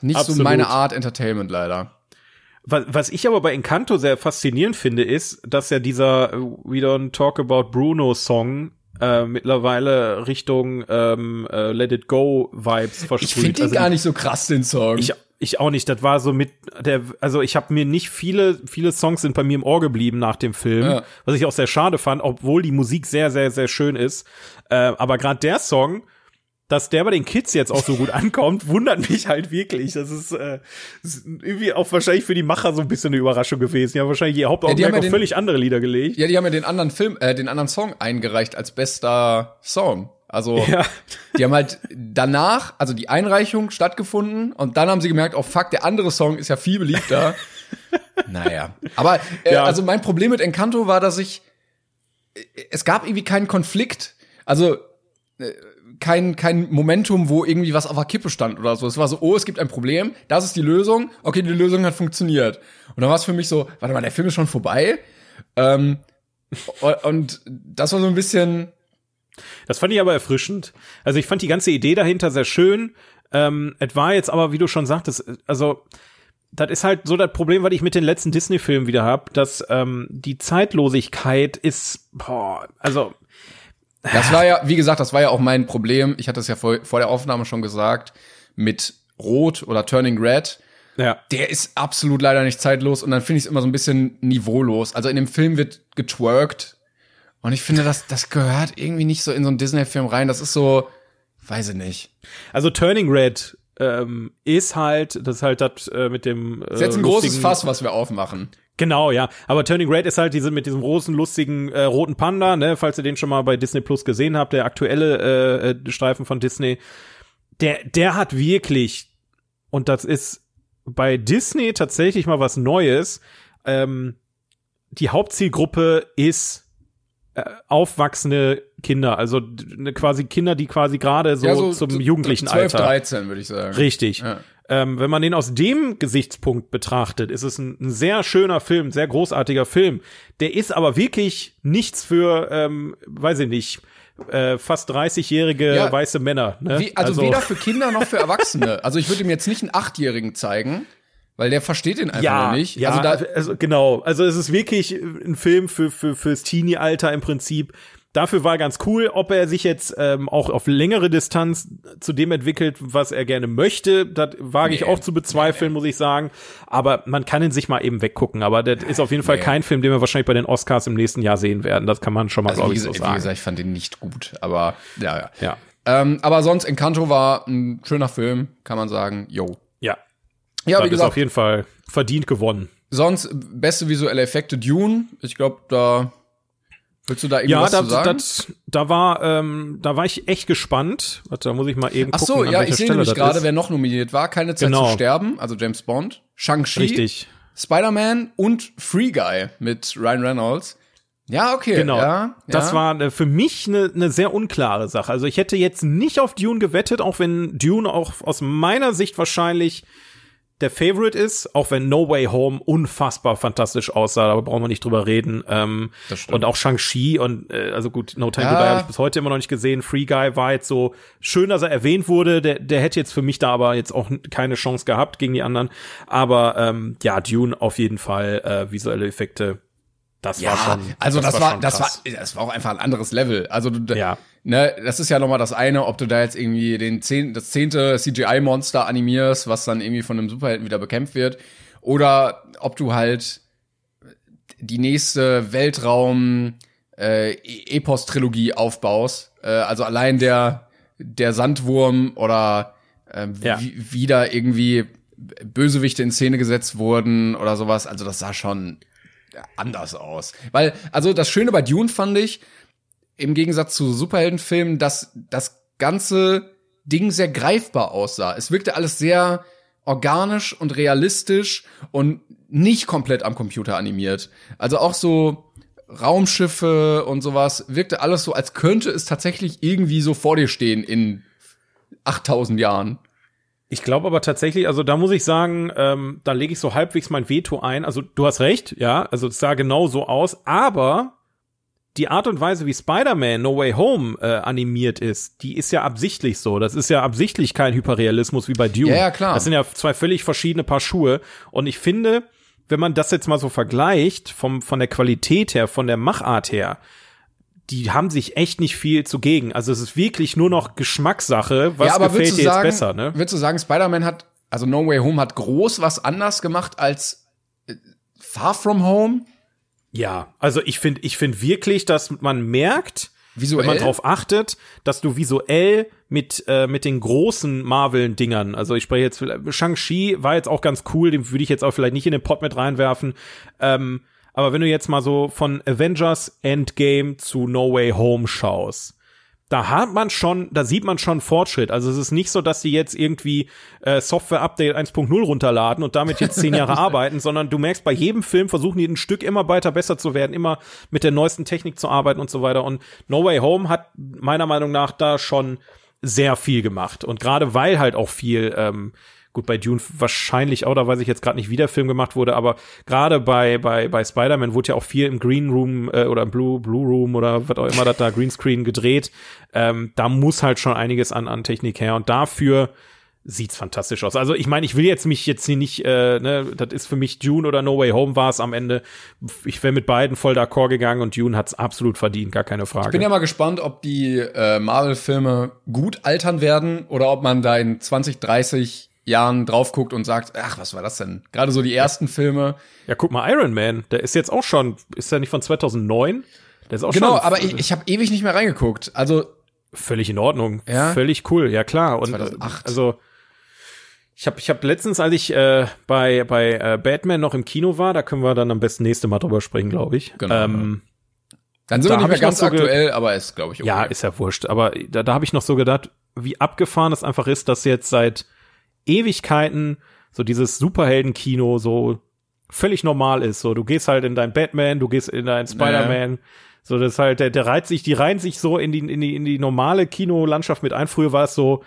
nicht so Absolut. meine Art Entertainment leider. Was, was ich aber bei Encanto sehr faszinierend finde, ist, dass ja dieser äh, We Don't Talk About Bruno Song äh, mittlerweile Richtung ähm, äh, Let It Go Vibes versprüht. Ich finde den Also gar nicht so krass, den Song. Ich, ich auch nicht. Das war so mit der, also ich habe mir nicht viele, viele Songs sind bei mir im Ohr geblieben nach dem Film, Ja. was ich auch sehr schade fand, obwohl die Musik sehr, sehr, sehr schön ist. Äh, aber gerade der Song, dass der bei den Kids jetzt auch so gut ankommt, wundert mich halt wirklich. Das ist, äh, ist irgendwie auch wahrscheinlich für die Macher so ein bisschen eine Überraschung gewesen. Die haben wahrscheinlich ihr Hauptaugenmerk haben ja auf den- völlig andere Lieder gelegt. ja, die haben ja den anderen Film, äh, den anderen Song eingereicht als bester Song. Also [LAUGHS] Ja. die haben halt danach, also die Einreichung stattgefunden und dann haben sie gemerkt, oh fuck, der andere Song ist ja viel beliebter. [LAUGHS] naja. Aber äh, Ja. also mein Problem mit Encanto war, dass ich äh, es gab irgendwie keinen Konflikt. Also äh, kein, kein Momentum, wo irgendwie was auf der Kippe stand oder so. Es war so, oh, es gibt ein Problem, das ist die Lösung, okay, die Lösung hat funktioniert. Und dann war es für mich so, warte mal, der Film ist schon vorbei. Ähm, und, das war so ein bisschen, Das fand ich aber erfrischend. Also ich fand die ganze Idee dahinter sehr schön. Ähm, es war jetzt aber, wie du schon sagtest, also das ist halt so das Problem, was ich mit den letzten Disney-Filmen wieder hab, dass ähm, die Zeitlosigkeit ist, boah, also Das war ja, wie gesagt, das war ja auch mein Problem. Ich hatte es ja vor, vor der Aufnahme schon gesagt, mit Rot oder Turning Red. ja, Der ist absolut leider nicht zeitlos und dann finde ich es immer so ein bisschen niveaulos. Also in dem Film wird getwerkt und ich finde, das, das gehört irgendwie nicht so in so einen Disney-Film rein. Das ist so, weiß ich nicht. also Turning Red ähm, ist halt, das ist halt das äh, mit dem äh, Das ist jetzt ein großes Fass, was wir aufmachen. Genau, ja. Aber Turning Red ist halt diese mit diesem großen, lustigen äh, roten Panda, ne, falls ihr den schon mal bei Disney Plus gesehen habt, der aktuelle äh, äh, Streifen von Disney. Der, der hat wirklich, und das ist bei Disney tatsächlich mal was Neues, ähm, die Hauptzielgruppe ist äh, aufwachsende Kinder, also ne, quasi Kinder, die quasi gerade so, zum so jugendlichen 12, Alter. 13, würde ich sagen. Richtig. Ja. Ähm, wenn man den aus dem Gesichtspunkt betrachtet, ist es ein, ein sehr schöner Film, sehr großartiger Film. Der ist aber wirklich nichts für, ähm, weiß ich nicht, äh, fast 30-jährige Ja. weiße Männer. Ne? Wie, also, weder für [LAUGHS] Kinder noch für Erwachsene. Also ich würde ihm jetzt nicht einen Achtjährigen zeigen, weil der versteht den einfach ja, noch nicht. Ja, Also da, also genau. Also es ist wirklich ein Film für, für fürs Teenie-Alter im Prinzip. Dafür war ganz cool, ob er sich jetzt ähm, auch auf längere Distanz zu dem entwickelt, was er gerne möchte. Das wage ich Nee. auch zu bezweifeln, muss ich sagen. Aber man kann ihn sich mal eben weggucken. Aber das ist auf jeden Fall Nee. kein Film, den wir wahrscheinlich bei den Oscars im nächsten Jahr sehen werden. Das kann man schon mal, also glaube ich, so gesagt, wie sagen. gesagt, ich fand den nicht gut, aber ja, ja. ja. Ähm, aber sonst, Encanto war ein schöner Film, kann man sagen. Yo. Ja. Ja, das wie ist gesagt, auf jeden Fall verdient gewonnen. sonst beste visuelle Effekte Dune. Ich glaube, da willst du da Ja, irgendwas zu sagen? das, da war, ähm, da war ich echt gespannt. Warte, da muss ich mal eben Ach gucken. so, ja, ich sehe nämlich gerade, wer noch nominiert war. Keine Zeit Genau. zu sterben, also James Bond, Shang-Chi, Richtig. Spider-Man und Free Guy mit Ryan Reynolds. Ja, okay. Genau. Ja, Das ja. war äh, für mich eine ne sehr unklare Sache. Also ich hätte jetzt nicht auf Dune gewettet, auch wenn Dune auch aus meiner Sicht wahrscheinlich der Favorite ist, auch wenn No Way Home unfassbar fantastisch aussah, da brauchen wir nicht drüber reden. Ähm, Das stimmt. und auch Shang-Chi und äh, also gut, No Time Ja. to Die habe ich bis heute immer noch nicht gesehen. Free Guy war jetzt so schön, dass er erwähnt wurde. Der, der hätte jetzt für mich da aber jetzt auch keine Chance gehabt gegen die anderen. Aber ähm, ja, Dune auf jeden Fall äh, visuelle Effekte. Das Ja, war schon. also das, war, schon das war, das war auch einfach ein anderes Level. Also du, Ja. ne, das ist ja noch mal das eine, ob du da jetzt irgendwie den zehn, das zehnte CGI-Monster animierst, was dann irgendwie von einem Superhelden wieder bekämpft wird, oder ob du halt die nächste Weltraum äh, Epos-Trilogie aufbaust. Äh, also allein der der Sandwurm oder äh, Ja. wie, wieder irgendwie Bösewichte in Szene gesetzt wurden oder sowas. Also das sah schon anders aus. Weil, also das Schöne bei Dune fand ich, im Gegensatz zu Superheldenfilmen, dass das ganze Ding sehr greifbar aussah. Es wirkte alles sehr organisch und realistisch und nicht komplett am Computer animiert. Also auch so Raumschiffe und sowas wirkte alles so, als könnte es tatsächlich irgendwie so vor dir stehen in 8000 Jahren. Ich glaube aber tatsächlich, also da muss ich sagen, ähm, da lege ich so halbwegs mein Veto ein. Also du hast recht, ja, also es sah genau so aus, aber die Art und Weise, wie Spider-Man No Way Home äh, animiert ist, die ist ja absichtlich so. Das ist ja absichtlich kein Hyperrealismus wie bei Dune. Ja, ja, klar. Das sind ja zwei völlig verschiedene Paar Schuhe. Und ich finde, wenn man das jetzt mal so vergleicht, vom, von der Qualität her, von der Machart her, die haben sich echt nicht viel zugegen. Also es ist wirklich nur noch Geschmackssache, was ja, aber gefällt dir sagen, jetzt besser, ne? Würdest du sagen, Spider-Man hat, also No Way Home hat groß was anders gemacht als äh, Far From Home? Ja, also ich finde, ich finde wirklich, dass man merkt, Visuell? wenn man drauf achtet, dass du visuell mit äh, mit den großen Marvel-Dingern, also ich spreche jetzt Shang-Chi war jetzt auch ganz cool, den würde ich jetzt auch vielleicht nicht in den Pot mit reinwerfen. Ähm, aber wenn du jetzt mal so von Avengers Endgame zu No Way Home schaust, da hat man schon, da sieht man schon Fortschritt. Also es ist nicht so, dass sie jetzt irgendwie äh, Software Update 1.0 runterladen und damit jetzt zehn Jahre [LAUGHS] arbeiten, sondern du merkst, bei jedem Film versuchen die ein Stück immer weiter besser zu werden, immer mit der neuesten Technik zu arbeiten und so weiter. Und No Way Home hat meiner Meinung nach da schon sehr viel gemacht. Und gerade weil halt auch viel ähm, Gut, bei Dune wahrscheinlich auch, da weiß ich jetzt gerade nicht, wie der Film gemacht wurde, aber gerade bei, bei, bei Spider-Man wurde ja auch viel im Green Room äh, oder im Blue, Blue Room oder was auch immer das da Greenscreen gedreht. Ähm, da muss halt schon einiges an, an Technik her und dafür sieht's fantastisch aus. Also ich meine, ich will jetzt mich jetzt hier nicht, äh, ne, das ist für mich Dune oder No Way Home war es am Ende. Ich wäre mit beiden voll d'accord gegangen und Dune hat's absolut verdient, gar keine Frage. Ich bin ja mal gespannt, ob die äh, Marvel-Filme gut altern werden oder ob man da in 20, 30 Jahren drauf guckt und sagt, ach, was war das denn? Gerade so die ersten Filme. Ja, guck mal, Iron Man, der ist jetzt auch schon, ist der nicht von 2009? Der ist auch genau, schon. aber ich, ich habe ewig nicht mehr reingeguckt. Also völlig in Ordnung, Ja? völlig cool, ja klar. Und 2008. also ich habe ich hab letztens, als ich äh, bei bei äh, Batman noch im Kino war, da können wir dann am besten nächste Mal drüber sprechen, glaube ich. Genau, Ähm, dann sind Da wir nicht mehr ganz so aktuell, aber ist, glaube ich, okay. Ja, ist ja wurscht. Aber da, da habe ich noch so gedacht, wie abgefahren es einfach ist, dass jetzt seit Ewigkeiten so dieses Superhelden-Kino so völlig normal ist. So, du gehst halt in dein Batman, du gehst in dein Spider-Man. So, das ist halt, der, der reiht sich, die reihen sich so in die, in die, in die normale Kinolandschaft mit ein. Früher war es so,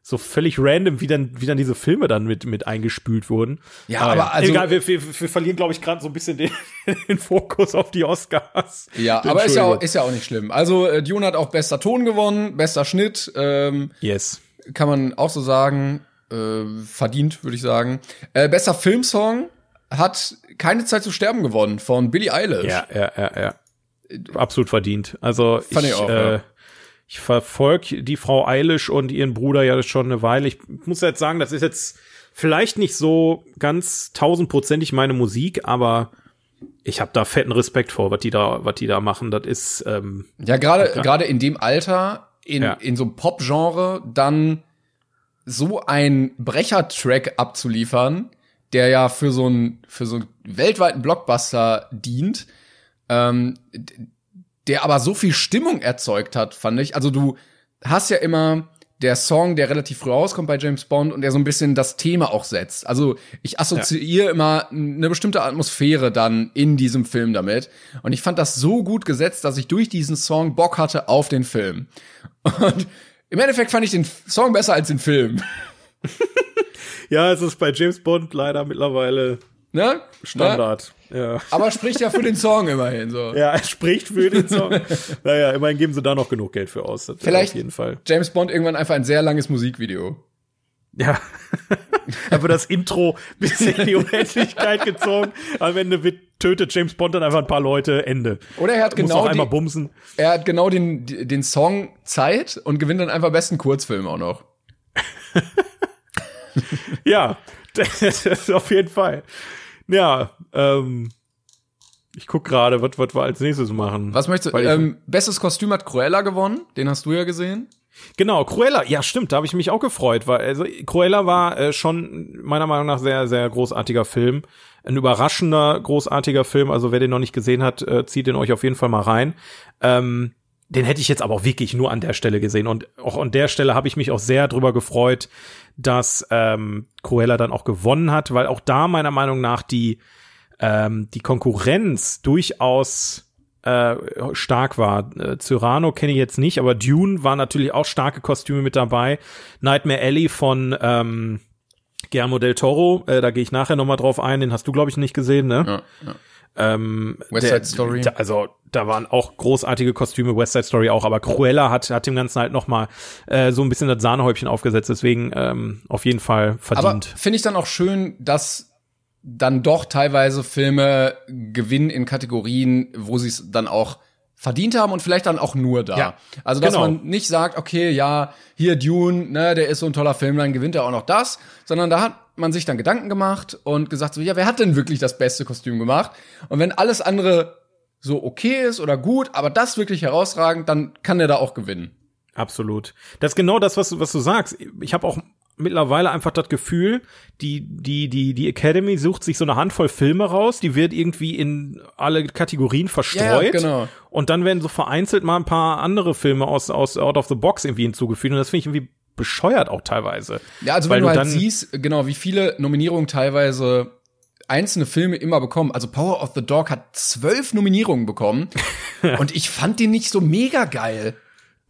so völlig random, wie dann, wie dann diese Filme dann mit, mit eingespült wurden. Ja, aber also- Egal, wir, wir, wir verlieren, glaube ich, gerade so ein bisschen den, [LAUGHS] den Fokus auf die Oscars. Ja, aber ist ja, auch, ist ja auch nicht schlimm. Also äh, Dune hat auch bester Ton gewonnen, bester Schnitt, ähm, Yes. kann man auch so sagen. Äh, verdient, würde ich sagen. Äh, bester Filmsong hat keine Zeit zu sterben gewonnen von Billie Eilish. Ja, ja, ja, ja. Absolut verdient. Also Fand ich, ich auch, äh, ja. ich verfolge die Frau Eilish und ihren Bruder ja schon eine Weile. Ich muss jetzt sagen, das ist jetzt vielleicht nicht so ganz tausendprozentig meine Musik, aber ich habe da fetten Respekt vor, was die da, was die da machen. Das ist ähm, Ja, gerade gerade in dem Alter, in, Ja. in so einem Pop-Genre, dann so ein Brecher-Track abzuliefern, der ja für so einen für so einen weltweiten Blockbuster dient, ähm, der aber so viel Stimmung erzeugt hat, fand ich. Also du hast ja immer der Song, der relativ früh rauskommt bei James Bond und der so ein bisschen das Thema auch setzt. Also ich assoziiere immer eine bestimmte Atmosphäre dann in diesem Film damit. Und ich fand das so gut gesetzt, dass ich durch diesen Song Bock hatte auf den Film. Und im Endeffekt fand ich den Song besser als den Film. [LAUGHS] ja, es ist bei James Bond leider mittlerweile Ne? Ne? Standard. Ja. Aber spricht ja für den Song immerhin so. Ja, er spricht für den Song. naja, immerhin geben sie da noch genug Geld für aus. Vielleicht- auf jeden Fall. James Bond irgendwann einfach ein sehr langes Musikvideo. Ja. [LAUGHS] Aber das Intro bis in die Unendlichkeit gezogen. Am Ende wird, tötet James Bond dann einfach ein paar Leute. Ende. Oder er hat Muss genau einmal die, bumsen. er hat genau den, den Song Zeit und gewinnt dann einfach besten Kurzfilm auch noch. [LAUGHS] Ja, das ist auf jeden Fall. Ja, ähm, ich guck gerade, was was wir als nächstes machen. Was möchtest du? Ähm, bestes Kostüm hat Cruella gewonnen. Den hast du ja gesehen. Genau, Cruella, ja stimmt, da habe ich mich auch gefreut, weil also Cruella war äh, schon meiner Meinung nach sehr, sehr großartiger Film. Ein überraschender, großartiger Film. Also wer den noch nicht gesehen hat, äh, zieht den euch auf jeden Fall mal rein. Ähm, den hätte ich jetzt aber auch wirklich nur an der Stelle gesehen. Und auch an der Stelle habe ich mich auch sehr drüber gefreut, dass ähm, Cruella dann auch gewonnen hat, weil auch da meiner Meinung nach die ähm, die Konkurrenz durchaus äh, stark war. Äh, Cyrano kenne ich jetzt nicht, aber Dune war natürlich auch starke Kostüme mit dabei. Nightmare Alley von ähm, Guillermo del Toro, äh, da gehe ich nachher nochmal drauf ein, den hast du, glaube ich, nicht gesehen, ne? Ja, ja. Ähm, West Side Story. Der, also da waren auch großartige Kostüme, West Side Story auch, aber Cruella hat, hat dem Ganzen halt nochmal äh, so ein bisschen das Sahnehäubchen aufgesetzt, deswegen ähm, auf jeden Fall verdient. Aber finde ich dann auch schön, dass dann doch teilweise Filme gewinnen in Kategorien, wo sie es dann auch verdient haben und vielleicht dann auch nur da. Ja, also dass genau. man nicht sagt, okay, ja, hier Dune, ne, der ist so ein toller Film, dann gewinnt er auch noch das, sondern da hat man sich dann Gedanken gemacht und gesagt so, ja, wer hat denn wirklich das beste Kostüm gemacht? Und wenn alles andere so okay ist oder gut, aber das wirklich herausragend, dann kann er da auch gewinnen. Absolut. Das ist genau das, was, was du sagst. Ich habe auch mittlerweile einfach das Gefühl, die, die, die, die Academy sucht sich so eine Handvoll Filme raus, die wird irgendwie in alle Kategorien verstreut. Ja, genau. Und dann werden so vereinzelt mal ein paar andere Filme aus, aus Out of the Box irgendwie hinzugefügt. Und das finde ich irgendwie bescheuert auch teilweise. Ja, also wenn du, du halt siehst, genau, wie viele Nominierungen teilweise einzelne Filme immer bekommen. Also Power of the Dog hat zwölf Nominierungen bekommen. [LAUGHS] und ich fand den nicht so mega geil.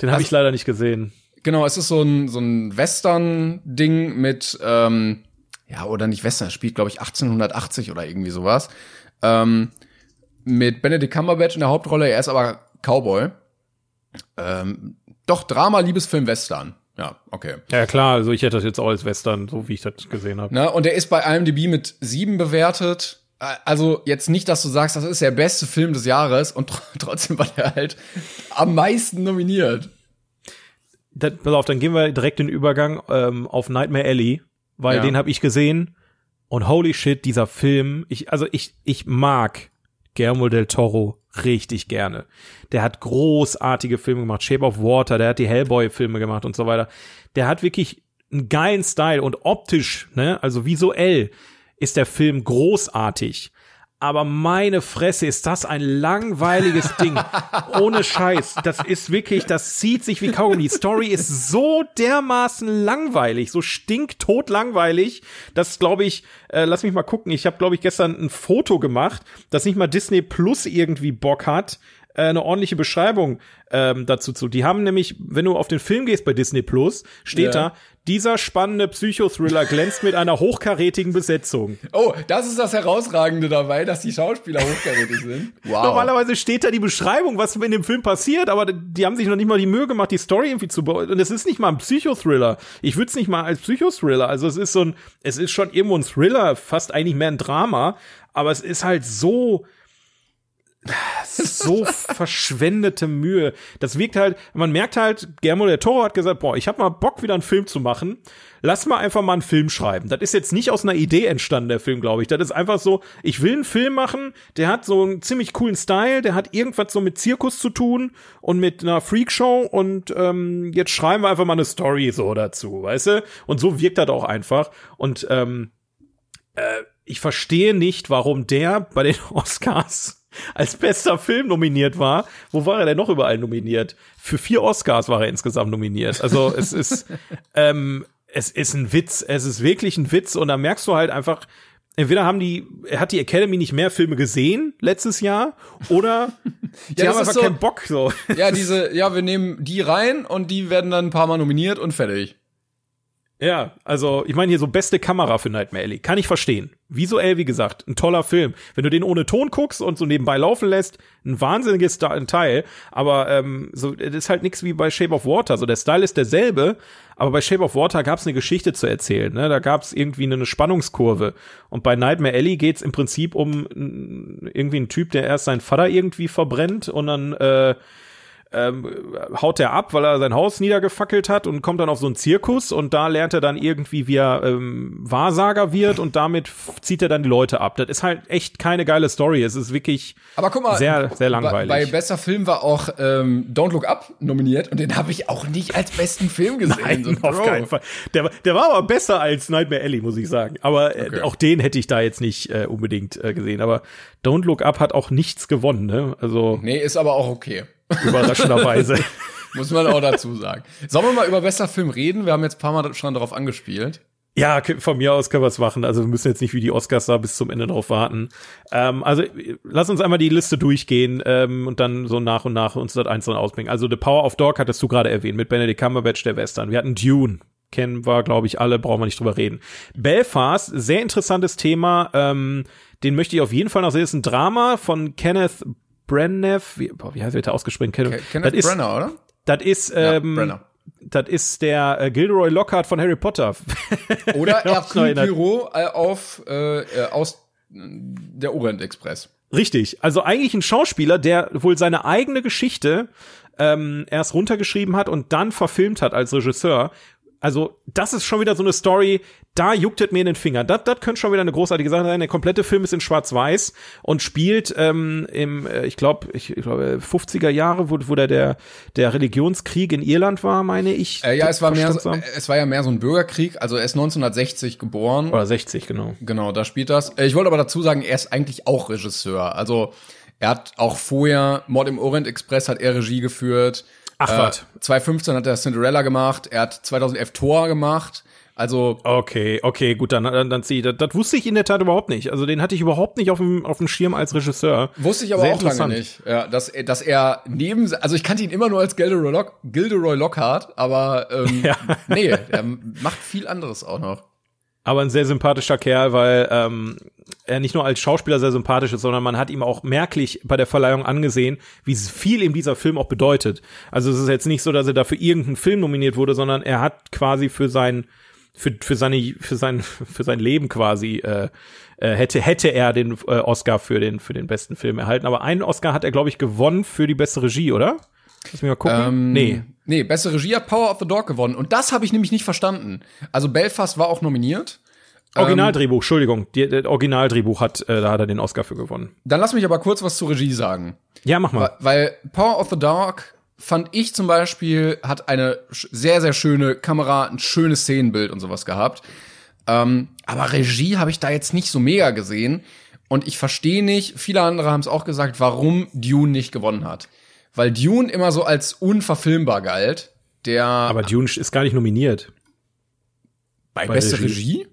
Den habe also, ich leider nicht gesehen. Genau, es ist so ein, so ein Western-Ding mit, ähm, ja, oder nicht Western, spielt, glaube ich, 1880 oder irgendwie sowas. Ähm, mit Benedict Cumberbatch in der Hauptrolle, er ist aber Cowboy. Ähm, doch, Drama, Liebesfilm, Western. Ja, okay. Ja, klar, also ich hätte das jetzt auch als Western, so wie ich das gesehen habe. Ne, und er ist bei IMDb mit sieben bewertet. Also jetzt nicht, dass du sagst, das ist der beste Film des Jahres und [LAUGHS] trotzdem war der halt am meisten nominiert das, pass auf, dann gehen wir direkt den Übergang ähm, auf Nightmare Alley, weil ja. den habe ich gesehen und holy shit, dieser Film, ich also ich ich mag Guillermo del Toro richtig gerne. Der hat großartige Filme gemacht, Shape of Water, der hat die Hellboy Filme gemacht und so weiter. Der hat wirklich einen geilen Style und optisch, ne, also visuell ist der Film großartig aber meine Fresse ist das ein langweiliges Ding. Ohne Scheiß. Das ist wirklich, das zieht sich wie Kaugummi. Die Story ist so dermaßen langweilig, so stinktot langweilig, dass, glaube ich, äh, lass mich mal gucken, ich habe, glaube ich, gestern ein Foto gemacht, dass nicht mal Disney Plus irgendwie Bock hat, äh, eine ordentliche Beschreibung ähm, dazu zu. Die haben nämlich, wenn du auf den Film gehst bei Disney Plus, steht ja. da, dieser spannende Psychothriller glänzt mit einer hochkarätigen Besetzung. Oh, das ist das Herausragende dabei, dass die Schauspieler hochkarätig sind. [LAUGHS] Wow. Normalerweise steht da die Beschreibung, was in dem Film passiert, aber die haben sich noch nicht mal die Mühe gemacht, die Story irgendwie zu bauen. Und es ist nicht mal ein Psychothriller. Ich würde es nicht mal als Psychothriller. Also es ist so ein, es ist schon irgendwo ein Thriller, fast eigentlich mehr ein Drama, aber es ist halt so, so [LAUGHS] verschwendete Mühe. Das wirkt halt, man merkt halt, Guillermo der Toro hat gesagt, boah, ich habe mal Bock, wieder einen Film zu machen. Lass mal einfach mal einen Film schreiben. Das ist jetzt nicht aus einer Idee entstanden, der Film, glaube ich. Das ist einfach so, ich will einen Film machen, der hat so einen ziemlich coolen Style, der hat irgendwas so mit Zirkus zu tun und mit einer Freakshow und ähm, jetzt schreiben wir einfach mal eine Story so dazu, weißt du? Und so wirkt das auch einfach. Und ähm, äh, ich verstehe nicht, warum der bei den [LAUGHS] Oscars als bester Film nominiert war. Wo war er denn noch überall nominiert? Für vier Oscars war er insgesamt nominiert. Also es ist, [LAUGHS] ähm, es ist ein Witz. Es ist wirklich ein Witz. Und da merkst du halt einfach, entweder haben die, hat die Academy nicht mehr Filme gesehen letztes Jahr oder [LAUGHS] die ja, haben einfach so, keinen Bock so. Ja, diese, ja, wir nehmen die rein und die werden dann ein paar Mal nominiert und fertig. Ja, also ich meine hier so beste Kamera für Nightmare Alley. Kann ich verstehen. Visuell, wie gesagt, ein toller Film. Wenn du den ohne Ton guckst und so nebenbei laufen lässt, ein wahnsinniges Teil. Aber ähm, so, das ist halt nichts wie bei Shape of Water. So der Style ist derselbe, aber bei Shape of Water gab es eine Geschichte zu erzählen. Ne? Da gab es irgendwie eine Spannungskurve. Und bei Nightmare Alley geht's im Prinzip um irgendwie einen Typ, der erst seinen Vater irgendwie verbrennt und dann äh, ähm, haut er ab, weil er sein Haus niedergefackelt hat und kommt dann auf so einen Zirkus und da lernt er dann irgendwie, wie er ähm, Wahrsager wird und damit zieht er dann die Leute ab. Das ist halt echt keine geile Story. Es ist wirklich Aber guck mal, sehr, sehr langweilig. Bei, bei Bester Film war auch ähm, Don't Look Up nominiert und den habe ich auch nicht als besten Film gesehen. [LAUGHS] Nein, so, auf keinen Fall. Der, der war aber besser als Nightmare Alley, muss ich sagen. Aber äh, okay. auch den hätte ich da jetzt nicht äh, unbedingt äh, gesehen. Aber Don't Look Up hat auch nichts gewonnen, ne? Also. Nee, ist aber auch okay. Überraschenderweise. [LAUGHS] Muss man auch dazu sagen. Sollen wir mal über bester Film reden? Wir haben jetzt ein paar Mal schon darauf angespielt. Ja, von mir aus können wir es machen. Also wir müssen jetzt nicht wie die Oscars da bis zum Ende drauf warten. Ähm, also lass uns einmal die Liste durchgehen ähm, und dann so nach und nach uns das einzeln ausbringen. Also The Power of Dog hattest du gerade erwähnt mit Benedict Cumberbatch, der Western. Wir hatten Dune, kennen wir, glaube ich, alle, brauchen wir nicht drüber reden. Belfast, sehr interessantes Thema. Ähm, den möchte ich auf jeden Fall noch sehen. Das ist ein Drama von Kenneth Branagh. Wie, boah, wie heißt der ausgesprochen? Kenneth, Kenneth das Brenner, oder? Das ist, ähm, ja, Brenner das ist der äh, Gilderoy Lockhart von Harry Potter. [LAUGHS] Oder Hercule Poirot äh, auf äh, äh, aus der Orient Express. Richtig. Also eigentlich ein Schauspieler, der wohl seine eigene Geschichte ähm, erst runtergeschrieben hat und dann verfilmt hat als Regisseur also das ist schon wieder so eine Story, da juckt es mir in den Finger. Das, das könnte schon wieder eine großartige Sache sein. Der komplette Film ist in Schwarz-Weiß und spielt ähm, im, äh, ich glaube, ich, ich glaube, 50er Jahre, wo, wo der, der, der Religionskrieg in Irland war, meine ich. Äh, ja, es war mehr, so, es war ja mehr so ein Bürgerkrieg. Also er ist 1960 geboren. Oder 60, genau. Genau, da spielt das. Äh, ich wollte aber dazu sagen, er ist eigentlich auch Regisseur. Also er hat auch vorher Mord im Orient Express hat er Regie geführt. Ach äh, was. 2015 hat er Cinderella gemacht, er hat 2011 Tor gemacht. Also okay, okay, gut, dann dann, dann zieh, das, das wusste ich in der Tat überhaupt nicht. Also den hatte ich überhaupt nicht auf dem auf dem Schirm als Regisseur. Wusste ich aber Sehr auch lange nicht. Ja, dass dass er neben also ich kannte ihn immer nur als Gilderoy, Lock, Gilderoy Lockhart, aber ähm, [LAUGHS] ja. nee, er macht viel anderes auch noch aber ein sehr sympathischer Kerl, weil ähm, er nicht nur als Schauspieler sehr sympathisch ist, sondern man hat ihm auch merklich bei der Verleihung angesehen, wie viel ihm dieser Film auch bedeutet. Also es ist jetzt nicht so, dass er dafür irgendeinen Film nominiert wurde, sondern er hat quasi für sein für, für seine für sein [LAUGHS] für sein Leben quasi äh, äh, hätte hätte er den äh, Oscar für den für den besten Film erhalten, aber einen Oscar hat er glaube ich gewonnen für die beste Regie, oder? Lass mich mal gucken. Ähm, nee. Nee, beste Regie hat Power of the Dog gewonnen. Und das habe ich nämlich nicht verstanden. Also Belfast war auch nominiert. Originaldrehbuch, ähm, Entschuldigung. Die, das Originaldrehbuch hat, äh, da hat er den Oscar für gewonnen. Dann lass mich aber kurz was zur Regie sagen. Ja, mach mal. Weil Power of the Dog fand ich zum Beispiel, hat eine sehr, sehr schöne Kamera, ein schönes Szenenbild und sowas gehabt. Ähm, aber Regie habe ich da jetzt nicht so mega gesehen. Und ich verstehe nicht, viele andere haben es auch gesagt, warum Dune nicht gewonnen hat weil Dune immer so als unverfilmbar galt. Der Aber Dune ist gar nicht nominiert. Bei, bei beste Regie? Regie?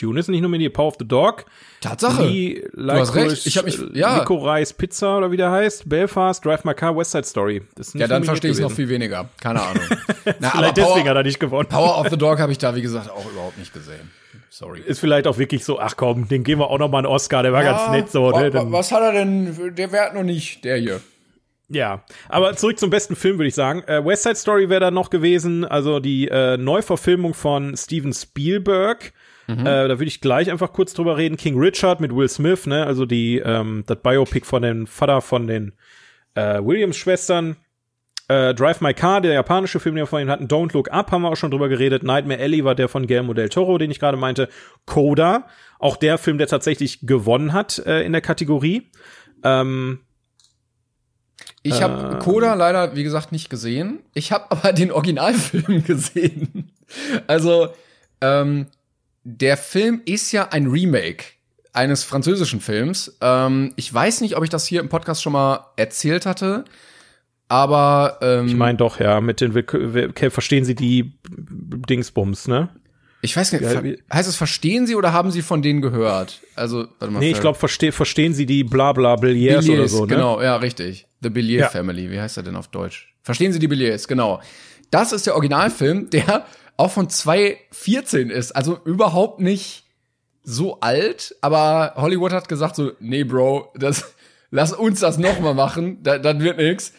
Dune ist nicht nominiert. Power of the Dog. Tatsache. Lee, du hast recht. Ich habe mich ja. Nico Reis Pizza oder wie der heißt. Belfast, Drive My Car, West Side Story. ja, dann verstehe ich noch viel weniger. Keine Ahnung. [LAUGHS] Na, vielleicht deswegen hat er nicht gewonnen. Power of the Dog habe ich da wie gesagt auch überhaupt nicht gesehen. Sorry. Ist vielleicht auch wirklich so, ach komm, den geben wir auch noch mal einen Oscar, der war ja, ganz nett so. Ne? Was hat er denn, der wert noch nicht, der hier. Ja, aber zurück zum besten Film, würde ich sagen. Äh, West Side Story wäre da noch gewesen, also die äh, Neuverfilmung von Steven Spielberg. Mhm. Äh, da würde ich gleich einfach kurz drüber reden. King Richard mit Will Smith, ne, also die ähm, das Biopic von dem Vater von den äh, Williams-Schwestern. Äh, Drive My Car, der japanische Film, den wir vorhin hatten. Don't Look Up haben wir auch schon drüber geredet. Nightmare Alley war der von Guillermo del Toro, den ich gerade meinte. Coda, auch der Film, der tatsächlich gewonnen hat äh, in der Kategorie. Ähm, ich habe äh, Coda leider, wie gesagt, nicht gesehen. Ich habe aber den Originalfilm [LAUGHS] gesehen. Also, ähm, der Film ist ja ein Remake eines französischen Films. Ähm, ich weiß nicht, ob ich das hier im Podcast schon mal erzählt hatte, aber ähm, ich meine doch, ja, mit den verstehen Sie die Dingsbums, ne? Ich weiß nicht, ja, heißt es verstehen Sie oder haben Sie von denen gehört? Also, warte mal. Nee, ich glaube, verste verstehen Sie die Blabla Billiers oder so, ne? Genau, ja, richtig. The Billier ja. Family, wie heißt er denn auf Deutsch? Verstehen Sie die Billiers, genau. Das ist der Originalfilm, der auch von 2014 ist, also überhaupt nicht so alt, aber Hollywood hat gesagt so, nee, Bro, das, lass uns das noch mal machen, das, das wird nix.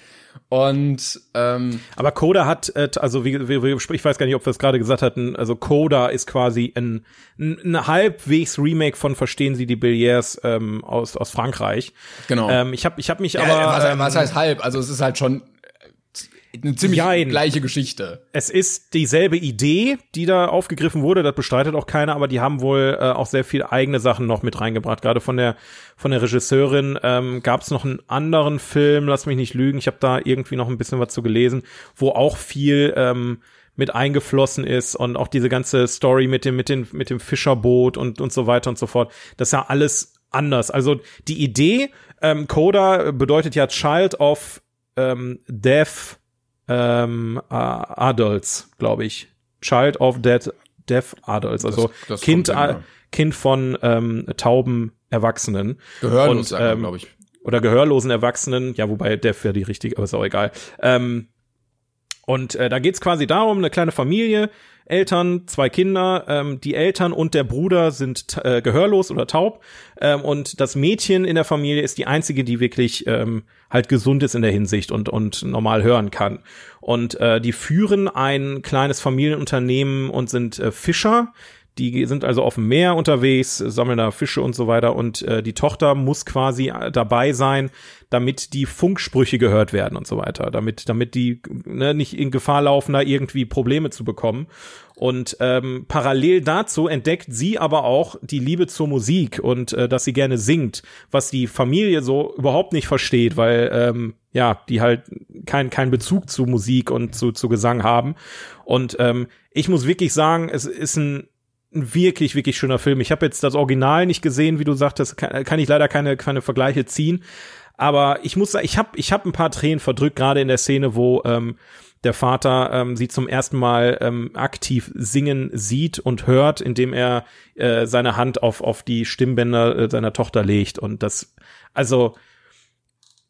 Und ähm, aber Coda hat, äh, also wie, wie, ich weiß gar nicht, ob wir es gerade gesagt hatten, also Coda ist quasi ein, ein halbwegs Remake von Verstehen Sie die Billiers ähm, aus aus Frankreich. Genau. Ähm, ich habe ich hab mich ja, aber was, ähm, was heißt halb? Also es ist halt schon eine ziemlich Nein. gleiche Geschichte. Es ist dieselbe Idee, die da aufgegriffen wurde, das bestreitet auch keiner, aber die haben wohl äh, auch sehr viel eigene Sachen noch mit reingebracht. Gerade von der von der Regisseurin ähm, gab es noch einen anderen Film, lass mich nicht lügen, ich habe da irgendwie noch ein bisschen was zu gelesen, wo auch viel ähm, mit eingeflossen ist und auch diese ganze Story mit dem mit dem mit dem Fischerboot und und so weiter und so fort. Das ist ja alles anders. Also die Idee ähm, Coda bedeutet ja Child of ähm, Death ähm, Adults, glaube ich. Child of Dead Deaf Adults, also Das- das Kind, kommt hin, ja. Kind von ähm, tauben Erwachsenen. Gehörlos, ähm, glaube ich. oder gehörlosen Erwachsenen, ja, wobei Deaf wäre die richtige, aber ist auch egal. Ähm, und äh, da geht's quasi darum, eine kleine Familie, Eltern, zwei Kinder, ähm, die Eltern und der Bruder sind äh, gehörlos oder taub ähm, und das Mädchen in der Familie ist die einzige, die wirklich ähm, halt gesund ist in der Hinsicht und und normal hören kann. Und äh, die führen ein kleines Familienunternehmen und sind äh, Fischer. Die sind also auf dem Meer unterwegs, sammeln da Fische und so weiter und äh, die Tochter muss quasi äh, dabei sein, damit die Funksprüche gehört werden und so weiter, damit damit die ne, nicht in Gefahr laufen, da irgendwie Probleme zu bekommen. Und ähm, parallel dazu entdeckt sie aber auch die Liebe zur Musik und äh, dass sie gerne singt, was die Familie so überhaupt nicht versteht, weil ähm, ja die halt kein kein Bezug zu Musik und zu zu Gesang haben. Und ähm, ich muss wirklich sagen, es ist ein ein wirklich, wirklich schöner Film. Ich habe jetzt das Original nicht gesehen, wie du sagtest, kann, kann ich leider keine, keine Vergleiche ziehen. Aber ich muss sagen, ich habe ich hab ein paar Tränen verdrückt, gerade in der Szene, wo ähm, der Vater ähm, sie zum ersten Mal ähm, aktiv singen sieht und hört, indem er äh, seine Hand auf, auf die Stimmbänder äh, seiner Tochter legt. Und das, also,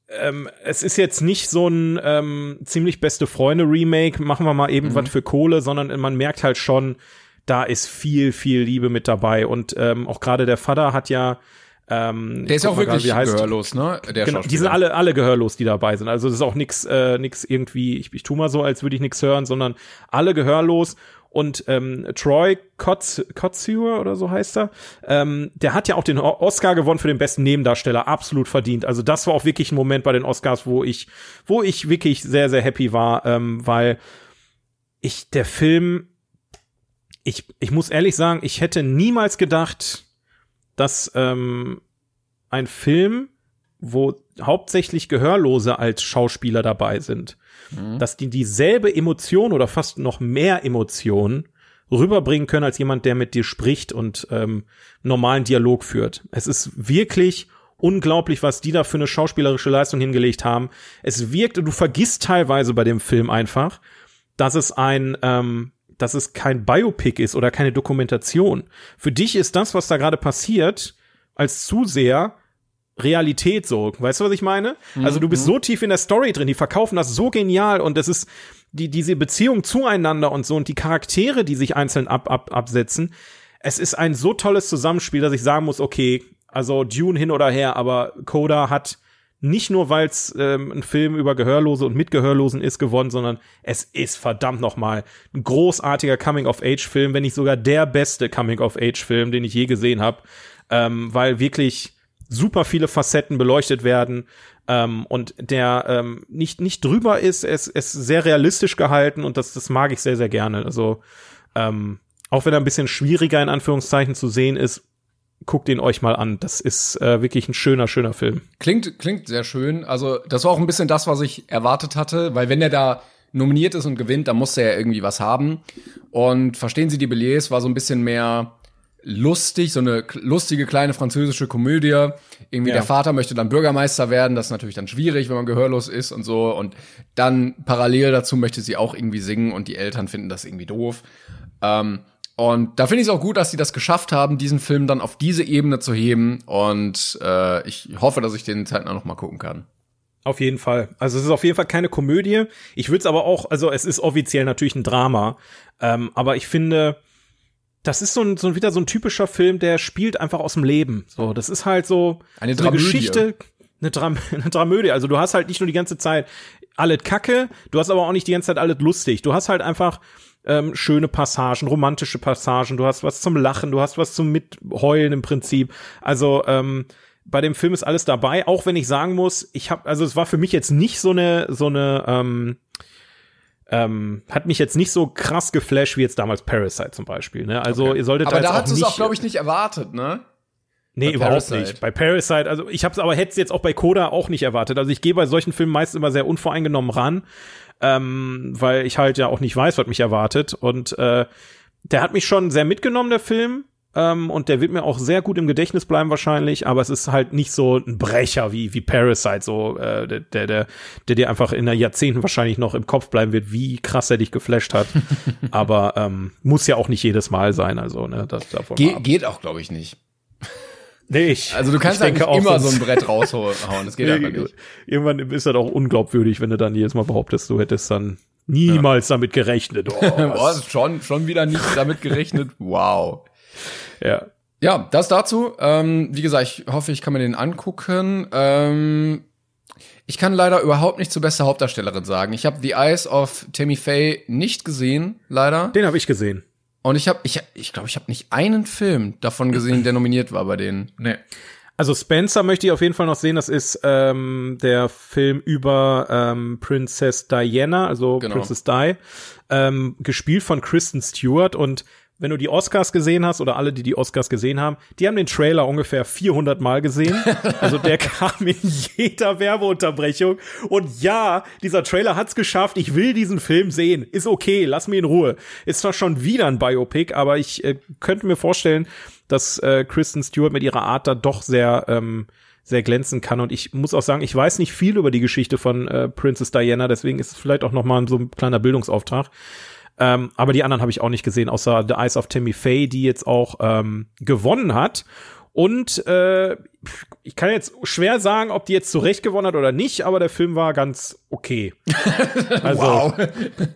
ähm, es ist jetzt nicht so ein ähm, ziemlich beste Freunde Remake, machen wir mal eben Mhm. was für Kohle, sondern man merkt halt schon, da ist viel, viel Liebe mit dabei. Und ähm, auch gerade der Vater hat ja ähm, Der ist auch wirklich wie heißt- gehörlos, ne? Der Genau, die sind alle, alle gehörlos, die dabei sind. Also das ist auch nix, äh, nix irgendwie, ich, ich tu mal so, als würde ich nix hören, sondern alle gehörlos. Und ähm, Troy Kotz, Kotzur oder so heißt er, ähm, der hat ja auch den Oscar gewonnen für den besten Nebendarsteller, absolut verdient. Also das war auch wirklich ein Moment bei den Oscars, wo ich, wo ich wirklich sehr, sehr happy war, ähm, weil ich, der Film, ich, ich muss ehrlich sagen, ich hätte niemals gedacht, dass ähm, ein Film, wo hauptsächlich Gehörlose als Schauspieler dabei sind, dass die dieselbe Emotion oder fast noch mehr Emotion rüberbringen können als jemand, der mit dir spricht und ähm, normalen Dialog führt. Es ist wirklich unglaublich, was die da für eine schauspielerische Leistung hingelegt haben. Es wirkt, du vergisst teilweise bei dem Film einfach, dass es ein, ähm, dass es kein Biopic ist oder keine Dokumentation. Für dich ist das, was da gerade passiert, als Zuseher Realität so. Weißt du, was ich meine? Also du bist so tief in der Story drin, die verkaufen das so genial und es ist die, diese Beziehung zueinander und so und die Charaktere, die sich einzeln ab, ab, absetzen. Es ist ein so tolles Zusammenspiel, dass ich sagen muss, okay, also Dune hin oder her, aber Coda hat nicht nur, weil es ähm, ein Film über Gehörlose und mit Gehörlosen ist, gewonnen, sondern es ist verdammt noch mal ein großartiger Coming-of-Age-Film, wenn nicht sogar der beste Coming-of-Age-Film, den ich je gesehen habe, ähm, weil wirklich super viele Facetten beleuchtet werden ähm, und der ähm, nicht nicht drüber ist, es ist sehr realistisch gehalten und das das mag ich sehr sehr gerne. Also ähm, auch wenn er ein bisschen schwieriger in Anführungszeichen zu sehen ist, guckt ihn euch mal an. Das ist äh, wirklich ein schöner schöner Film. Klingt, klingt sehr schön. Also, das war auch ein bisschen das, was ich erwartet hatte, weil wenn er da nominiert ist und gewinnt, dann muss er ja irgendwie was haben. Und Verstehen Sie die Billets war so ein bisschen mehr lustig, so eine lustige kleine französische Komödie. Irgendwie Ja. der Vater möchte dann Bürgermeister werden, das ist natürlich dann schwierig, wenn man gehörlos ist und so. Und dann parallel dazu möchte sie auch irgendwie singen und die Eltern finden das irgendwie doof. Ähm, und da finde ich es auch gut, dass sie das geschafft haben, diesen Film dann auf diese Ebene zu heben. Und äh, ich hoffe, dass ich den zeitnah noch mal gucken kann. Auf jeden Fall. Also es ist auf jeden Fall keine Komödie. Ich würde es aber auch, also es ist offiziell natürlich ein Drama, ähm, aber ich finde, das ist so ein, so wieder so ein typischer Film, der spielt einfach aus dem Leben. So, das ist halt so Eine so eine. Geschichte, eine, Dram [LAUGHS] eine Dramödie. Also du hast halt nicht nur die ganze Zeit alles Kacke, du hast aber auch nicht die ganze Zeit alles lustig. Du hast halt einfach ähm, schöne Passagen, romantische Passagen, du hast was zum Lachen, du hast was zum Mitheulen im Prinzip. Also ähm, bei dem Film ist alles dabei, auch wenn ich sagen muss, ich habe, also es war für mich jetzt nicht so eine, so eine, ähm, ähm, hat mich jetzt nicht so krass geflasht wie jetzt damals Parasite zum Beispiel. Ne? Also ihr solltet Aber da da du es auch, glaube ich, nicht erwartet, ne? Nee, Bei überhaupt Parasite. nicht. Bei Parasite, also ich habe es aber hätte es jetzt auch bei Coda auch nicht erwartet. Also ich gehe bei solchen Filmen meist immer sehr unvoreingenommen ran, ähm, weil ich halt ja auch nicht weiß, was mich erwartet. Und äh, der hat mich schon sehr mitgenommen, der Film. Ähm, und der wird mir auch sehr gut im Gedächtnis bleiben wahrscheinlich, aber es ist halt nicht so ein Brecher wie, wie Parasite, so äh, der, der, der, der dir einfach in der Jahrzehnten wahrscheinlich noch im Kopf bleiben wird, wie krass er dich geflasht hat. [LAUGHS] aber ähm, muss ja auch nicht jedes Mal sein, also ne, das davon Ge geht auch, glaube ich, nicht. Nee, ich, Also du kannst ich halt nicht auch, immer so ein Brett raushauen. Das geht [LAUGHS] einfach nicht. Irgendwann ist das auch unglaubwürdig, wenn du dann jedes Mal behauptest, du hättest dann niemals damit gerechnet. Oh, [LAUGHS] Boah, schon, schon wieder nicht damit gerechnet. Wow. ja. Ja, das dazu. Ähm, wie gesagt, ich hoffe, ich kann mir den angucken. Ähm, ich kann leider überhaupt nicht zur beste Hauptdarstellerin sagen. Ich habe The Eyes of Tammy Faye nicht gesehen, leider. Den habe ich gesehen. Und ich habe, ich, ich glaube, ich habe nicht einen Film davon gesehen, der nominiert war bei denen. Nee. Also Spencer möchte ich auf jeden Fall noch sehen. Das ist ähm, der Film über ähm, Princess Diana, also Genau. Princess Di, ähm, gespielt von Kristen Stewart. Und wenn du die Oscars gesehen hast oder alle, die die Oscars gesehen haben, die haben den Trailer ungefähr 400 Mal gesehen. Also der [LAUGHS] kam in jeder Werbeunterbrechung. Und ja, dieser Trailer hat's geschafft. Ich will diesen Film sehen. Ist okay, lass mich in Ruhe. Ist zwar schon wieder ein Biopic, aber ich äh, könnte mir vorstellen, dass äh, Kristen Stewart mit ihrer Art da doch sehr ähm, sehr glänzen kann und ich muss auch sagen, ich weiß nicht viel über die Geschichte von äh, Princess Diana, deswegen ist es vielleicht auch noch mal so ein kleiner Bildungsauftrag. Ähm, aber die anderen habe ich auch nicht gesehen, außer The Eyes of Tammy Faye, die jetzt auch ähm, gewonnen hat. Und äh, ich kann jetzt schwer sagen, ob die jetzt zurecht gewonnen hat oder nicht, aber der Film war ganz okay. [LAUGHS] Also, Wow.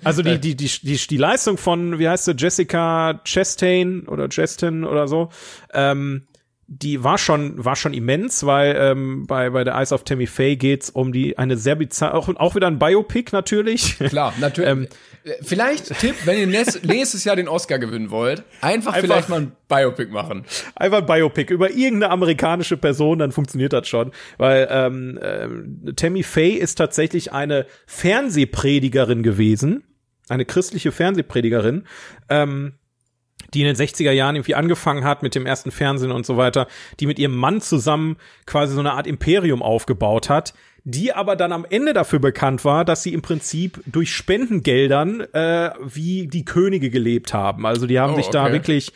also die, die, die, die, die Leistung von, wie heißt sie, Jessica Chastain oder Chastain oder so, ähm, die war schon, war schon immens, weil ähm, bei, bei der Eyes of Tammy Faye geht's um die eine sehr bizarre, auch, auch wieder ein Biopic natürlich. Klar, natürlich. Ähm, Äh, vielleicht Tipp, wenn ihr nächstes, Jahr den Oscar gewinnen wollt, einfach, Einfach- vielleicht mal ein Biopic machen. Einfach ein Biopic über irgendeine amerikanische Person, dann funktioniert das schon. Weil ähm, ähm, Tammy Faye ist tatsächlich eine Fernsehpredigerin gewesen, eine christliche Fernsehpredigerin, ähm, die in den 60er Jahren irgendwie angefangen hat mit dem ersten Fernsehen und so weiter, die mit ihrem Mann zusammen quasi so eine Art Imperium aufgebaut hat, die aber dann am Ende dafür bekannt war, dass sie im Prinzip durch Spendengeldern äh, wie die Könige gelebt haben. Also die haben Oh, sich da okay. wirklich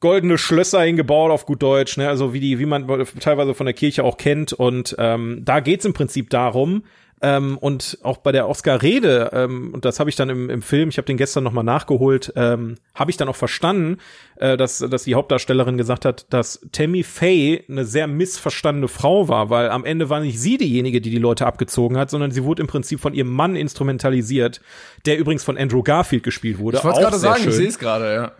goldene Schlösser hingebaut auf gut Deutsch, ne? Also wie die, wie man teilweise von der Kirche auch kennt. Und ähm, da geht's im Prinzip darum. Ähm, und auch bei der Oscar-Rede, ähm, und das habe ich dann im, im Film, ich habe den gestern nochmal nachgeholt, ähm, habe ich dann auch verstanden, äh, dass, dass die Hauptdarstellerin gesagt hat, dass Tammy Faye eine sehr missverstandene Frau war, weil am Ende war nicht sie diejenige, die die Leute abgezogen hat, sondern sie wurde im Prinzip von ihrem Mann instrumentalisiert, der übrigens von Andrew Garfield gespielt wurde. Ich wollte gerade sagen, ich schön. sehe es gerade, ja.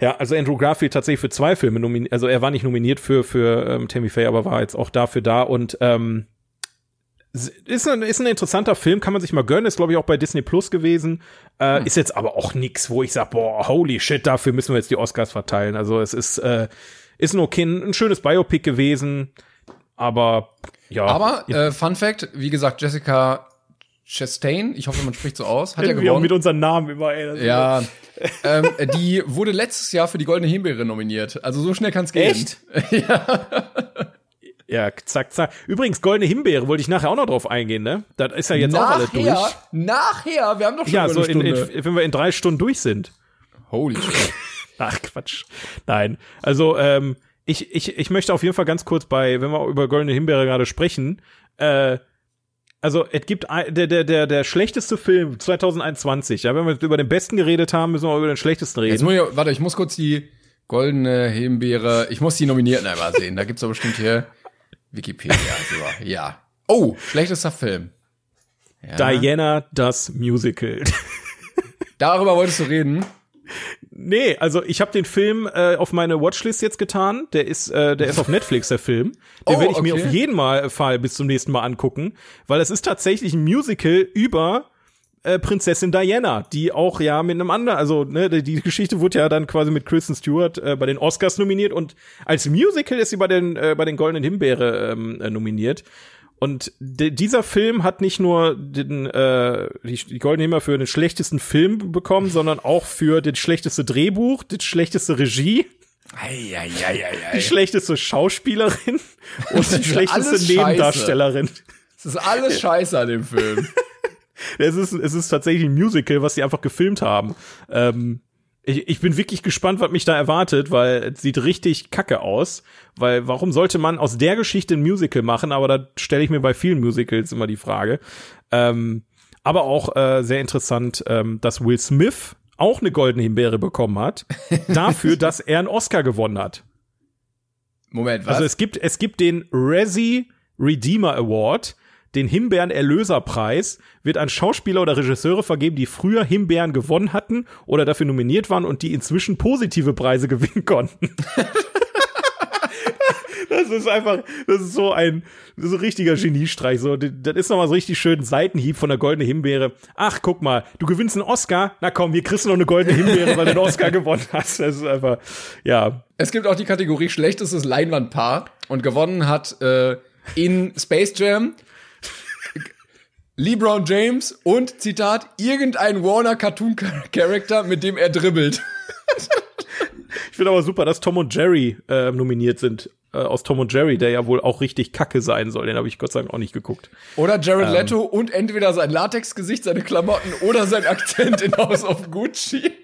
Ja, also Andrew Garfield tatsächlich für zwei Filme nominiert, also er war nicht nominiert für für ähm, Tammy Faye, aber war jetzt auch dafür da und ähm, ist ein, ist ein interessanter Film, kann man sich mal gönnen, ist glaube ich auch bei Disney Plus gewesen, äh, Hm. ist jetzt aber auch nix, wo ich sag, boah, holy shit, dafür müssen wir jetzt die Oscars verteilen. Also es ist äh, ist ein okay, ein, schönes Biopic gewesen, aber ja, Aber äh, Fun Fact, wie gesagt, Jessica Chastain, ich hoffe, man spricht so aus, hat ja wir auch gewonnen. mit unseren Namen immer, ey, Ja, [LAUGHS] ähm, die wurde letztes Jahr für die Goldene Himbeere nominiert. Also so schnell kann's gehen. Echt? [LAUGHS] Ja, zack, zack. Übrigens, Goldene Himbeere wollte ich nachher auch noch drauf eingehen, ne? Das ist ja jetzt auch alles durch. Nachher, nachher, wir haben doch schon Ja, so in, in, wenn wir in drei Stunden durch sind. Holy shit. [LAUGHS] Ach, Quatsch. Nein. Also, ähm, ich, ich, ich möchte auf jeden Fall ganz kurz bei, wenn wir über Goldene Himbeere gerade sprechen, äh, also es gibt der, der, der, der schlechteste Film 2021. Ja, wenn wir über den besten geredet haben, müssen wir auch über den schlechtesten Jetzt reden. muss ich, warte, ich muss kurz die Goldene Himbeere, ich muss die Nominierten einmal sehen. Da gibt's doch bestimmt hier Wikipedia. So, ja. Oh, schlechtester Film. Ja. Diana, das Musical. [LAUGHS] Darüber wolltest du reden? Nee, also ich habe den Film äh, auf meine Watchlist jetzt getan. Der ist, äh, der ist auf Netflix, der Film. Den Oh, werde ich mir okay. auf jeden Mal Fall bis zum nächsten Mal angucken, weil es ist tatsächlich ein Musical über äh, Prinzessin Diana, die auch ja mit einem anderen, also ne, die, Geschichte wurde ja dann quasi mit Kristen Stewart äh, bei den Oscars nominiert und als Musical ist sie bei den äh, bei den Goldenen Himbeere ähm, äh, nominiert. Und dieser Film hat nicht nur den, äh, die, die Goldene Himbeere für den schlechtesten Film bekommen, sondern auch für das schlechteste Drehbuch, die schlechteste Regie, Eieieiei. die schlechteste Schauspielerin und die schlechteste alles scheiße. Nebendarstellerin. Das ist alles scheiße an dem Film. [LAUGHS] Es ist, es ist tatsächlich ein Musical, was sie einfach gefilmt haben. Ähm, Ich, ich bin wirklich gespannt, was mich da erwartet, weil es sieht richtig kacke aus. Weil warum sollte man aus der Geschichte ein Musical machen? Aber da stelle ich mir bei vielen Musicals immer die Frage. Ähm, aber auch äh, sehr interessant, ähm, dass Will Smith auch eine goldene Himbeere bekommen hat, [LAUGHS] dafür, dass er einen Oscar gewonnen hat. Moment, was? Also es gibt, es gibt den Razzie Redeemer Award, den Himbeeren Erlöserpreis, wird an Schauspieler oder Regisseure vergeben, die früher Himbeeren gewonnen hatten oder dafür nominiert waren und die inzwischen positive Preise [LAUGHS] gewinnen konnten. Das ist einfach, das ist so ein, so ein richtiger Geniestreich. So, das ist nochmal so richtig schön Seitenhieb von der goldenen Himbeere. Ach, guck mal, du gewinnst einen Oscar. Na komm, wir kriegst noch eine goldene Himbeere, weil du einen Oscar gewonnen hast. Das ist einfach, ja. Es gibt auch die Kategorie schlechtestes Leinwandpaar und gewonnen hat äh, in Space Jam LeBron James und Zitat irgendein Warner Cartoon Character, mit dem er dribbelt. [LAUGHS] Ich finde aber super, dass Tom und Jerry äh, nominiert sind äh, aus Tom und Jerry, der ja wohl auch richtig kacke sein soll. Den habe ich Gott sei Dank auch nicht geguckt. Oder Jared ähm. Leto und entweder sein Latexgesicht, seine Klamotten oder sein Akzent in House of Gucci. [LAUGHS]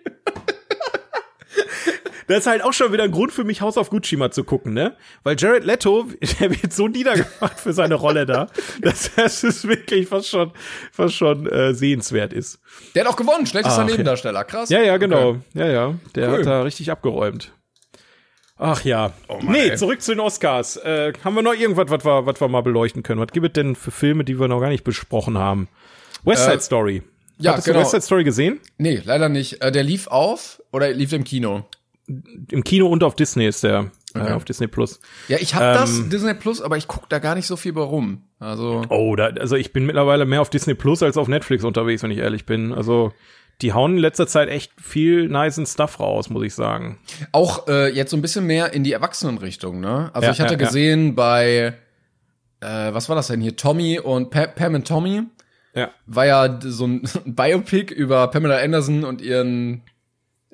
Das ist halt auch schon wieder ein Grund für mich, House of Gucci mal zu gucken, ne? Weil Jared Leto, [LAUGHS] der wird so niedergemacht für seine Rolle da, [LAUGHS] dass das ist wirklich fast schon, fast schon äh, sehenswert ist. Der hat auch gewonnen, schlechtester ah, okay. Nebendarsteller, krass. Ja, ja, genau. Okay. Ja, ja. Der cool. hat da richtig abgeräumt. Ach ja. Oh Mann, nee, ey. zurück zu den Oscars. Äh, haben wir noch irgendwas, was wir, was wir mal beleuchten können? Was gibt es denn für Filme, die wir noch gar nicht besprochen haben? West Side äh, Story. Ja, Hattest genau. du West Side Story gesehen? Nee, leider nicht. Äh, der lief auf oder lief im Kino? Im Kino und auf Disney ist der. Äh, okay. Auf Disney Plus. Ja, ich habe ähm, das Disney Plus, aber ich guck da gar nicht so viel bei rum. Also Oh, da, also ich bin mittlerweile mehr auf Disney Plus als auf Netflix unterwegs, wenn ich ehrlich bin. Also die hauen in letzter Zeit echt viel nice Stuff raus, muss ich sagen. Auch äh, jetzt so ein bisschen mehr in die Erwachsenenrichtung, ne? Also ja, ich hatte ja, gesehen ja. bei, äh, was war das denn hier? Tommy und pa Pam und Tommy. Ja. War ja so ein [LAUGHS] Biopic über Pamela Anderson und ihren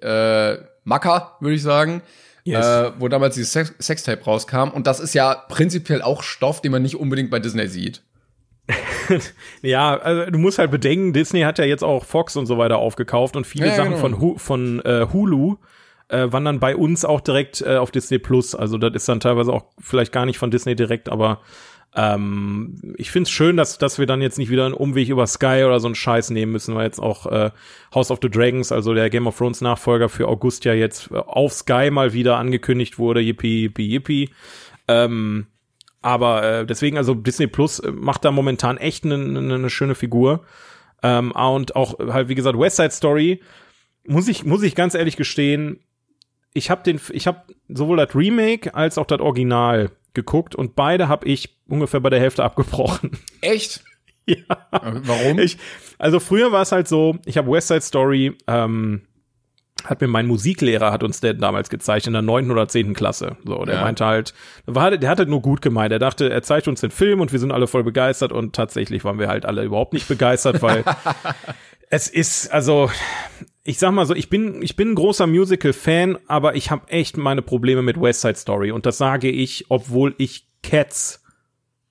äh, Macker, würde ich sagen. Yes. Äh, wo damals dieses Sex Sextape rauskam. Und das ist ja prinzipiell auch Stoff, den man nicht unbedingt bei Disney sieht. [LAUGHS] ja, also du musst halt bedenken, Disney hat ja jetzt auch Fox und so weiter aufgekauft und viele ja, Sachen genau. von, von äh, Hulu äh, wandern bei uns auch direkt äh, auf Disney Plus. Also das ist dann teilweise auch vielleicht gar nicht von Disney direkt, aber ähm, ich find's schön, dass, dass wir dann jetzt nicht wieder einen Umweg über Sky oder so einen Scheiß nehmen müssen, weil jetzt auch äh, House of the Dragons, also der Game of Thrones Nachfolger für August ja jetzt auf Sky mal wieder angekündigt wurde. Yippie, yippie, yippie. Ähm, aber äh, deswegen, also Disney Plus äh, macht da momentan echt eine ne, ne schöne Figur. Ähm, und auch halt, wie gesagt, West Side Story, muss ich, muss ich ganz ehrlich gestehen, ich habe den, ich habe sowohl das Remake als auch das Original geguckt und beide habe ich ungefähr bei der Hälfte abgebrochen. Echt? [LAUGHS] ja. Warum? Ich, also früher war es halt so, ich habe West Side Story ähm, hat mir mein Musiklehrer hat uns der damals gezeigt in der neunten oder zehnten Klasse. So, der ja. meinte halt, war, der hatte nur gut gemeint. Er dachte, er zeigt uns den Film und wir sind alle voll begeistert und tatsächlich waren wir halt alle überhaupt nicht begeistert, weil [LAUGHS] es ist also ich sag mal so, ich bin ich bin ein großer Musical Fan, aber ich habe echt meine Probleme mit West Side Story und das sage ich, obwohl ich Cats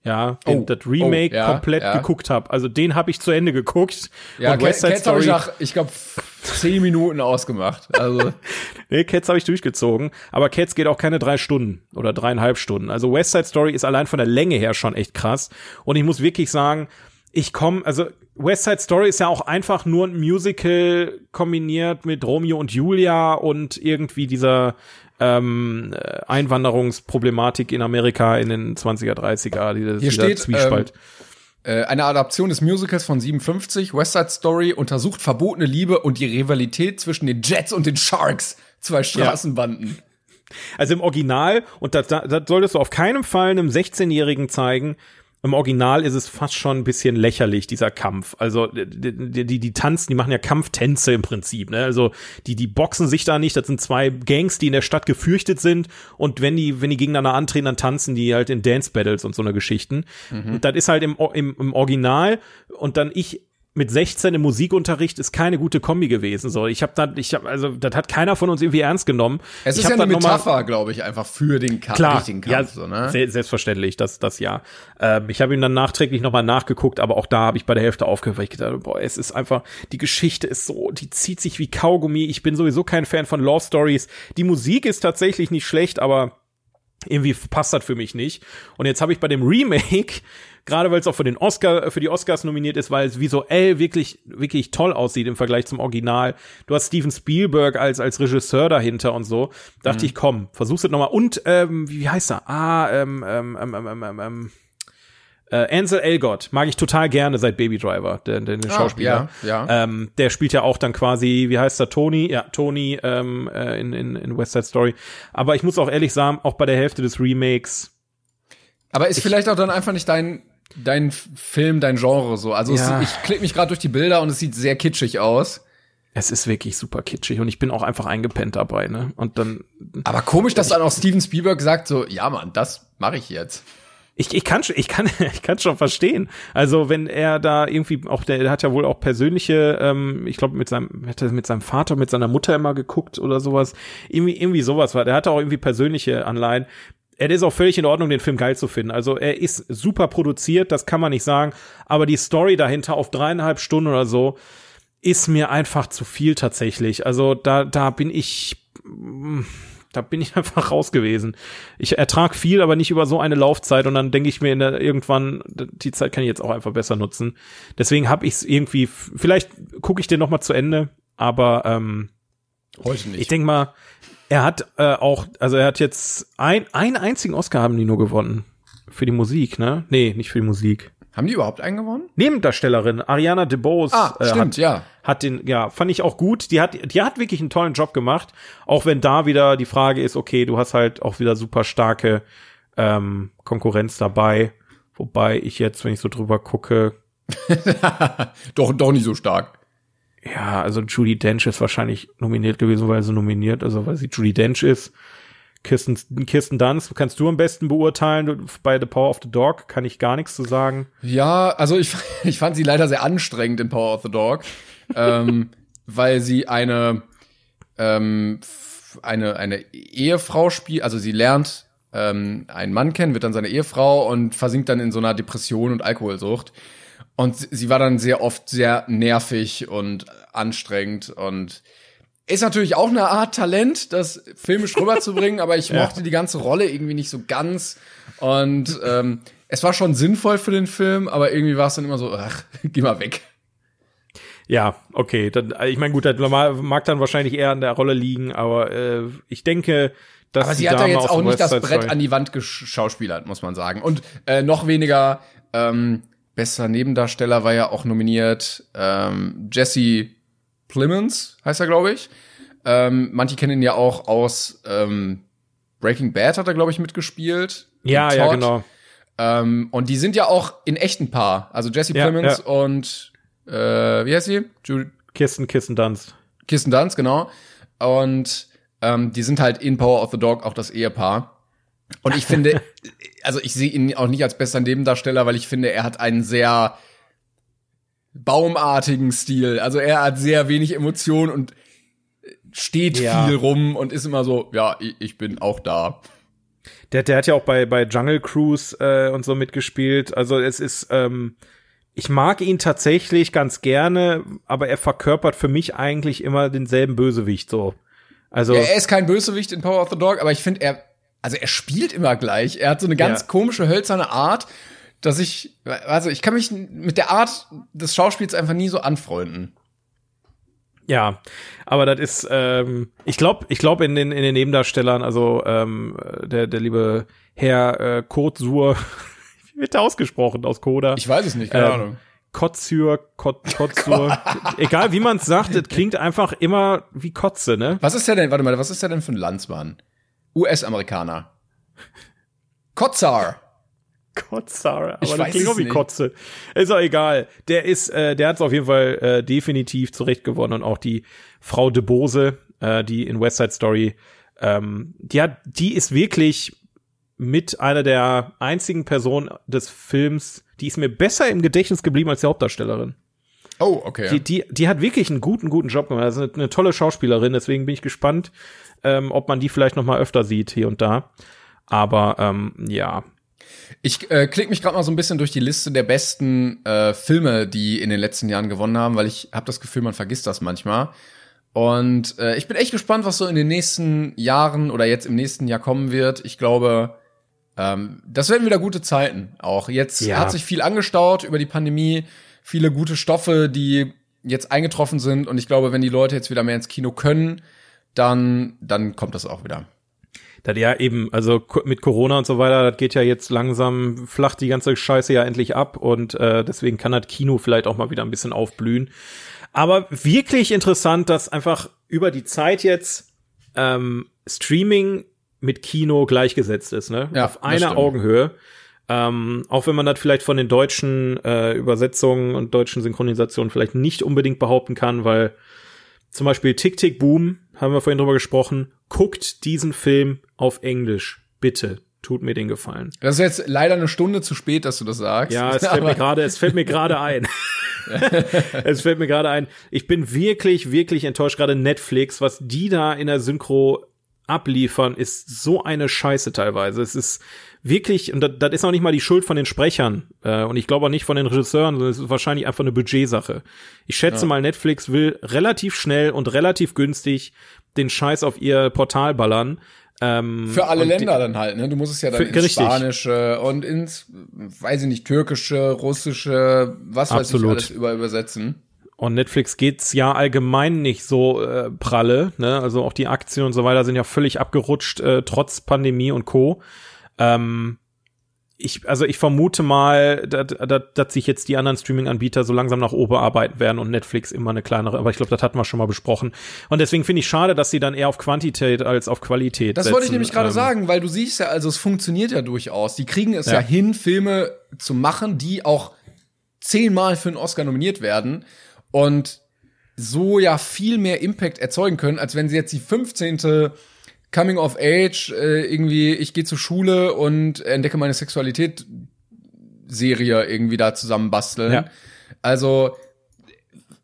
ja, den, oh, das Remake oh, ja, komplett ja. geguckt habe. Also den habe ich zu Ende geguckt. Ja, und West Side Cats habe ich nach, ich glaube, zehn Minuten ausgemacht. Also [LAUGHS] nee, Cats habe ich durchgezogen, aber Cats geht auch keine drei Stunden oder dreieinhalb Stunden. Also West Side Story ist allein von der Länge her schon echt krass. Und ich muss wirklich sagen, ich komme, also West Side Story ist ja auch einfach nur ein Musical kombiniert mit Romeo und Julia und irgendwie dieser ähm, äh, Einwanderungsproblematik in Amerika in den 20er, 30er, diese, Hier steht, Zwiespalt. Ähm, äh, eine Adaption des Musicals von 57, West Side Story, untersucht verbotene Liebe und die Rivalität zwischen den Jets und den Sharks, zwei Straßenbanden. Ja. Also im Original, und das, das solltest du auf keinen Fall einem 16-Jährigen zeigen, im Original ist es fast schon ein bisschen lächerlich, dieser Kampf. Also die, die, die tanzen, die machen ja Kampftänze im Prinzip. Ne? Also die, die boxen sich da nicht. Das sind zwei Gangs, die in der Stadt gefürchtet sind. Und wenn die, wenn die gegeneinander antreten, dann tanzen die halt in Dance Battles und so eine Geschichten. Mhm. Und das ist halt im, im, im Original. Und dann ich mit 16 im Musikunterricht ist keine gute Kombi gewesen. So, ich habe da, ich habe, also das hat keiner von uns irgendwie ernst genommen. Es ist ja eine Metapher, glaube ich, einfach für den Kampf, Klar, richtigen Kampf. ja, so, ne? se selbstverständlich, das, das ja. Ähm, ich habe ihn dann nachträglich nochmal nachgeguckt, aber auch da habe ich bei der Hälfte aufgehört, weil ich gedacht habe, boah, es ist einfach, die Geschichte ist so, die zieht sich wie Kaugummi. Ich bin sowieso kein Fan von Love Stories. Die Musik ist tatsächlich nicht schlecht, aber irgendwie passt das für mich nicht. Und jetzt habe ich bei dem Remake, gerade weil es auch für den Oscar, für die Oscars nominiert ist, weil es visuell wirklich, wirklich toll aussieht im Vergleich zum Original. Du hast Steven Spielberg als, als Regisseur dahinter und so. Dachte Mhm. ich, komm, versuch's es nochmal. Und, ähm, wie heißt er? Ah, ähm, ähm, ähm, ähm, ähm, ähm, äh, Ansel Elgort mag ich total gerne seit Baby Driver, den, den, den Ah, Schauspieler. ja, ja. Ähm, der spielt ja auch dann quasi, wie heißt er, Tony? Ja, Tony ähm, äh, in, in, in West Side Story. Aber ich muss auch ehrlich sagen, auch bei der Hälfte des Remakes, Aber ist vielleicht auch dann einfach nicht dein dein Film, dein Genre so. Also Ja. es, ich klicke mich gerade durch die Bilder und es sieht sehr kitschig aus. es ist wirklich super kitschig und ich bin auch einfach eingepennt dabei, ne? Und dann, Aber komisch, dass dann auch Steven Spielberg sagt so, ja Mann, das mache ich jetzt. ich, ich kann schon, ich kann, [LAUGHS] ich kann schon verstehen. Also wenn er da irgendwie auch, der, der hat ja wohl auch persönliche, ähm, ich glaube mit seinem, hat er mit seinem Vater, mit seiner Mutter immer geguckt oder sowas. Irgendwie, irgendwie sowas war. Der hatte auch irgendwie persönliche Anleihen. Er ist auch völlig in Ordnung, den Film geil zu finden. Also er ist super produziert, das kann man nicht sagen. Aber die Story dahinter auf dreieinhalb Stunden oder so ist mir einfach zu viel tatsächlich. Also da, da bin ich, mm, da bin ich [LAUGHS] einfach raus gewesen. Ich ertrag viel, aber nicht über so eine Laufzeit und dann denke ich mir in der, irgendwann, die Zeit kann ich jetzt auch einfach besser nutzen. Deswegen habe ich es irgendwie, vielleicht gucke ich den noch mal zu Ende, aber ähm, Heute nicht. ich denke mal, er hat äh, auch, also er hat jetzt ein, einen einzigen Oscar haben die nur gewonnen. Für die Musik, ne? Nee, nicht für die Musik. Haben die überhaupt einen gewonnen? Nebendarstellerin Ariana DeBose Ah, äh, stimmt, hat, ja. hat den, ja, fand ich auch gut. Die hat, die hat wirklich einen tollen Job gemacht. Auch wenn da wieder die Frage ist, okay, du hast halt auch wieder super starke ähm, Konkurrenz dabei. Wobei ich jetzt, wenn ich so drüber gucke, [LAUGHS] doch, doch nicht so stark. Ja, also Judy Dench ist wahrscheinlich nominiert gewesen, weil sie nominiert, also weil sie Judy Dench ist. Kirsten, Kirsten Dunst kannst du am besten beurteilen. Bei The Power of the Dog kann ich gar nichts zu sagen. Ja, also ich, [LAUGHS] ich fand sie leider sehr anstrengend in Power of the Dog, ähm, [LAUGHS] weil sie eine, ähm, eine, eine Ehefrau spielt, also sie lernt ähm, einen Mann kennen, wird dann seine Ehefrau und versinkt dann in so einer Depression und Alkoholsucht. Und sie war dann sehr oft sehr nervig und anstrengend und ist natürlich auch eine Art Talent, das filmisch [LAUGHS] rüberzubringen, aber ich mochte die ganze Rolle irgendwie nicht so ganz. Und ähm, es war schon sinnvoll für den Film, aber irgendwie war es dann immer so, ach, [LAUGHS] geh mal weg. Ja, okay. Dann, ich meine, gut, das mag dann wahrscheinlich eher an der Rolle liegen, aber äh, ich denke, dass Aber sie hat da jetzt auch nicht West das Brett an die Wand geschauspielert, muss man sagen. Und äh, noch weniger ähm, bester Nebendarsteller war ja auch nominiert ähm, Jesse Plemons, heißt er, glaube ich. Ähm, manche kennen ihn ja auch aus ähm, Breaking Bad hat er, glaube ich, mitgespielt. Ja, ja, genau. Ähm, und die sind ja auch in echten Paar. Also Jesse Ja, Plemons ja. und äh, wie heißt sie? Ju Kirsten, Kirsten Dunst. Kirsten Dunst, genau. Und ähm, die sind halt in Power of the Dog auch das Ehepaar. Und ich finde, also ich sehe ihn auch nicht als bester Nebendarsteller, weil ich finde, er hat einen sehr baumartigen Stil. Also er hat sehr wenig Emotion und steht Ja. viel rum und ist immer so, ja, ich, ich bin auch da. Der, der hat ja auch bei, bei Jungle Cruise äh, und so mitgespielt. Also es ist, ähm, ich mag ihn tatsächlich ganz gerne, aber er verkörpert für mich eigentlich immer denselben Bösewicht so. Also Ja, er ist kein Bösewicht in Power of the Dog, aber ich finde, er, also er spielt immer gleich. Er hat so eine ganz Ja. komische, hölzerne Art, dass ich, also ich kann mich mit der Art des Schauspiels einfach nie so anfreunden. Ja, aber das ist, ähm, ich glaube, ich glaube in den in den Nebendarstellern, also ähm, der der liebe Herr äh, Kotsur, [LAUGHS] wie wird der ausgesprochen aus Koda? Ich weiß es nicht, keine Ähm, Ahnung. Kotzür, Kot, [LAUGHS] Kotzur, egal wie man es sagt, es klingt einfach immer wie Kotze, ne? Was ist der denn, warte mal, was ist der denn für ein Landsmann? US-Amerikaner. Kotzar. Kotzar, aber Ich das klingt auch wie. Kotze. Ist auch egal. Der ist, äh, der hat es auf jeden Fall äh, definitiv zurecht gewonnen und auch die Frau de Bose, äh, die in West Side Story, ähm, die hat, die ist wirklich mit einer der einzigen Personen des Films, die ist mir besser im Gedächtnis geblieben als die Hauptdarstellerin. Oh, okay. Die, die, die hat wirklich einen guten, guten Job gemacht. Also eine, eine tolle Schauspielerin, deswegen bin ich gespannt, ähm, ob man die vielleicht noch mal öfter sieht hier und da. Aber ähm, ja, Ich äh, klicke mich gerade mal so ein bisschen durch die Liste der besten äh, Filme, die in den letzten Jahren gewonnen haben, weil ich habe das Gefühl, man vergisst das manchmal. Und äh, ich bin echt gespannt, was so in den nächsten Jahren oder jetzt im nächsten Jahr kommen wird. Ich glaube, ähm, das werden wieder gute Zeiten. Auch jetzt Ja. hat sich viel angestaut über die Pandemie, viele gute Stoffe, die jetzt eingetroffen sind. Und ich glaube, wenn die Leute jetzt wieder mehr ins Kino können, dann dann kommt das auch wieder. Das ja eben, also mit Corona und so weiter, das geht ja jetzt langsam, flacht die ganze Scheiße ja endlich ab und äh, deswegen kann das Kino vielleicht auch mal wieder ein bisschen aufblühen. Aber wirklich interessant, dass einfach über die Zeit jetzt ähm, Streaming mit Kino gleichgesetzt ist, ne? Ja, Auf einer. Augenhöhe. Ähm, auch wenn man das vielleicht von den deutschen äh, Übersetzungen und deutschen Synchronisationen vielleicht nicht unbedingt behaupten kann, weil zum Beispiel Tick Tick Boom, haben wir vorhin drüber gesprochen, guckt diesen Film auf Englisch. Bitte, tut mir den Gefallen. Das ist jetzt leider eine Stunde zu spät, dass du das sagst. Ja, es [LAUGHS] fällt mir gerade, es fällt mir gerade ein. [LAUGHS] es fällt mir gerade ein. Ich bin wirklich, wirklich enttäuscht. Gerade Netflix, was die da in der Synchro abliefern, ist so eine Scheiße teilweise. Es ist wirklich, und das, das ist auch nicht mal die Schuld von den Sprechern. Äh, und ich glaube auch nicht von den Regisseuren, sondern es ist wahrscheinlich einfach eine Budgetsache. Ich schätze mal, Netflix will relativ schnell und relativ günstig den Scheiß auf ihr Portal ballern. Ähm, Für alle Länder dann halt, ne? Du musst es ja dann Für- ins richtig. Spanische und ins, weiß ich nicht, Türkische, Russische, was weiß Absolut. ich alles über übersetzen. Und Netflix geht's ja allgemein nicht so äh, pralle, ne? Also auch die Aktien und so weiter sind ja völlig abgerutscht, äh, trotz Pandemie und Co. Ähm, ich, also ich vermute mal, dass, dass, dass sich jetzt die anderen Streaming-Anbieter so langsam nach oben arbeiten werden und Netflix immer eine kleinere, aber ich glaube, das hatten wir schon mal besprochen. Und deswegen finde ich schade, dass sie dann eher auf Quantität als auf Qualität Das setzen. wollte ich nämlich gerade Ähm, sagen, weil du siehst ja, also es funktioniert ja durchaus. Die kriegen es ja, Ja. hin, Filme zu machen, die auch zehnmal für einen Oscar nominiert werden und so ja viel mehr Impact erzeugen können, als wenn sie jetzt die 15. Coming of Age, äh, irgendwie, ich gehe zur Schule und entdecke meine Sexualität Serie irgendwie da zusammenbasteln. Ja. Also,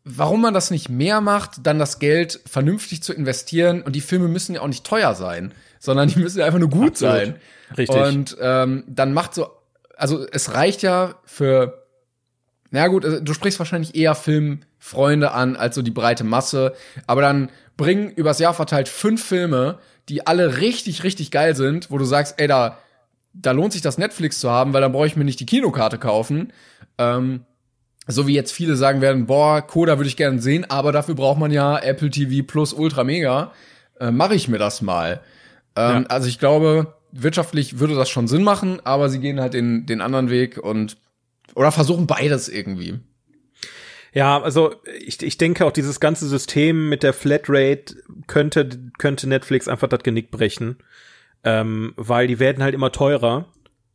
warum man das nicht mehr macht, dann das Geld vernünftig zu investieren und die Filme müssen ja auch nicht teuer sein, sondern die müssen ja einfach nur gut Absolut. sein. Richtig. Und ähm, dann macht so, also es reicht ja für, na gut, also du sprichst wahrscheinlich eher Filmfreunde an als so die breite Masse, aber dann bring übers Jahr verteilt fünf Filme, die alle richtig, richtig geil sind, wo du sagst, ey, da, da lohnt sich das Netflix zu haben, weil dann brauche ich mir nicht die Kinokarte kaufen. Ähm, so wie jetzt viele sagen werden, boah, Coda würde ich gerne sehen, aber dafür braucht man ja Apple TV Plus Ultra Mega. Äh, Mache ich mir das mal. Ähm, Ja. Also ich glaube, wirtschaftlich würde das schon Sinn machen, aber sie gehen halt den, den anderen Weg und oder versuchen beides irgendwie. Ja, also ich, ich denke auch dieses ganze System mit der Flatrate könnte, könnte Netflix einfach das Genick brechen, ähm, weil die werden halt immer teurer.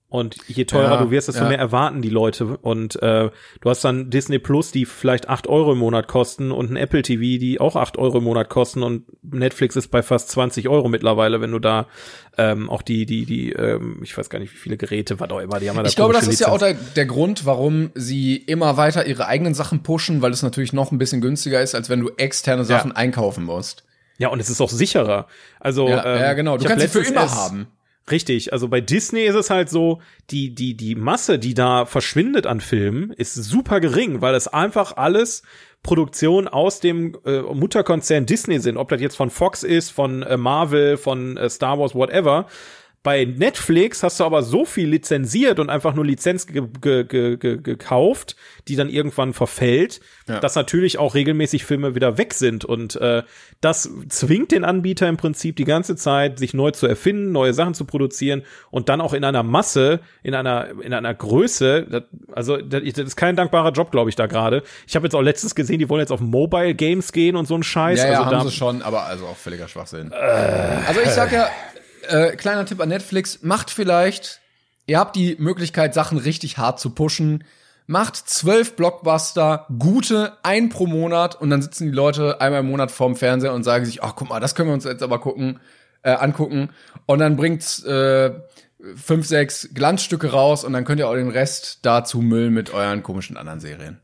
Und je teurer Ja, du wirst, desto ja. mehr erwarten die Leute. Und äh, du hast dann Disney Plus, die vielleicht acht Euro im Monat kosten und ein Apple TV, die auch acht Euro im Monat kosten. Und Netflix ist bei fast 20 Euro mittlerweile, wenn du da ähm, auch die, die, die, ähm, ich weiß gar nicht, wie viele Geräte, was auch immer, die haben ja da Ich glaube, das ist ja auch der, der Grund, warum sie immer weiter ihre eigenen Sachen pushen, weil es natürlich noch ein bisschen günstiger ist, als wenn du externe Sachen einkaufen musst. Ja, und es ist auch sicherer. Also Ja, ähm, ja genau. Du kannst sie für immer haben. Richtig, also bei Disney ist es halt so, die, die, die Masse, die da verschwindet an Filmen, ist super gering, weil es einfach alles Produktionen aus dem äh, Mutterkonzern Disney sind, ob das jetzt von Fox ist, von äh, Marvel, von äh, Star Wars, whatever. Bei Netflix hast du aber so viel lizenziert und einfach nur Lizenz ge ge ge ge gekauft, die dann irgendwann verfällt, Ja. dass natürlich auch regelmäßig Filme wieder weg sind. Und äh, das zwingt den Anbieter im Prinzip die ganze Zeit, sich neu zu erfinden, neue Sachen zu produzieren und dann auch in einer Masse, in einer, in einer Größe. Das, also das, ist kein dankbarer Job, glaube ich, da gerade. Ich habe jetzt auch letztens gesehen, die wollen jetzt auf Mobile Games gehen und so ein Scheiß. Ja, ja, also da, haben sie schon, aber also auch völliger Schwachsinn. Also ich sag ja, äh, kleiner Tipp an Netflix, macht vielleicht, ihr habt die Möglichkeit, Sachen richtig hart zu pushen, macht zwölf Blockbuster, gute, ein pro Monat und dann sitzen die Leute einmal im Monat vorm Fernseher und sagen sich, ach guck mal, das können wir uns jetzt aber gucken, äh, angucken. Und dann bringt's äh, fünf, sechs Glanzstücke raus und dann könnt ihr auch den Rest dazu müllen mit euren komischen anderen Serien.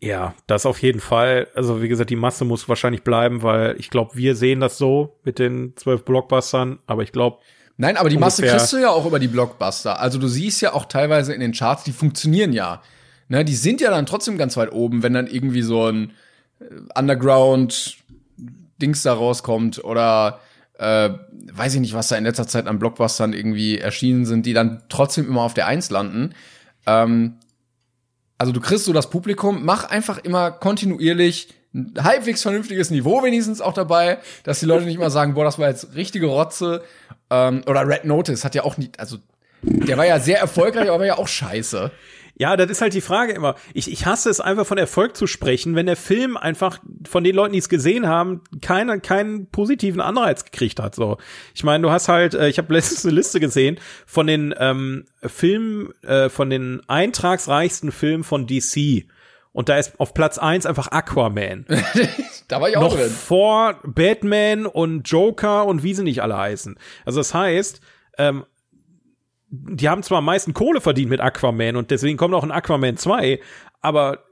Ja, das auf jeden Fall. Also wie gesagt, die Masse muss wahrscheinlich bleiben, weil ich glaube, wir sehen das so mit den zwölf Blockbustern, aber ich glaube. Nein, aber die Masse kriegst du ja auch über die Blockbuster. Also du siehst ja auch teilweise in den Charts, die funktionieren ja. Ne, die sind ja dann trotzdem ganz weit oben, wenn dann irgendwie so ein äh, Underground-Dings da rauskommt oder äh, weiß ich nicht, was da in letzter Zeit an Blockbustern irgendwie erschienen sind, die dann trotzdem immer auf der Eins landen. Ähm, also du kriegst so das Publikum, mach einfach immer kontinuierlich ein halbwegs vernünftiges Niveau wenigstens auch dabei, dass die Leute nicht mal sagen, boah, das war jetzt richtige Rotze. Ähm, oder Red Notice hat ja auch nicht, also der war ja sehr erfolgreich, aber ja auch scheiße. Ja, das ist halt die Frage immer. Ich, ich hasse es einfach von Erfolg zu sprechen, wenn der Film einfach von den Leuten, die es gesehen haben, keinen keinen positiven Anreiz gekriegt hat. So, ich meine, du hast halt, äh, ich habe letztens eine Liste gesehen von den ähm, Filmen, äh, von den eintragsreichsten Filmen von DC. Und da ist auf Platz eins einfach Aquaman. [LAUGHS] da war ich auch Noch drin. vor Batman und Joker und wie sie nicht alle heißen. Also das heißt, ähm, die haben zwar am meisten Kohle verdient mit Aquaman und deswegen kommt auch ein Aquaman 2, aber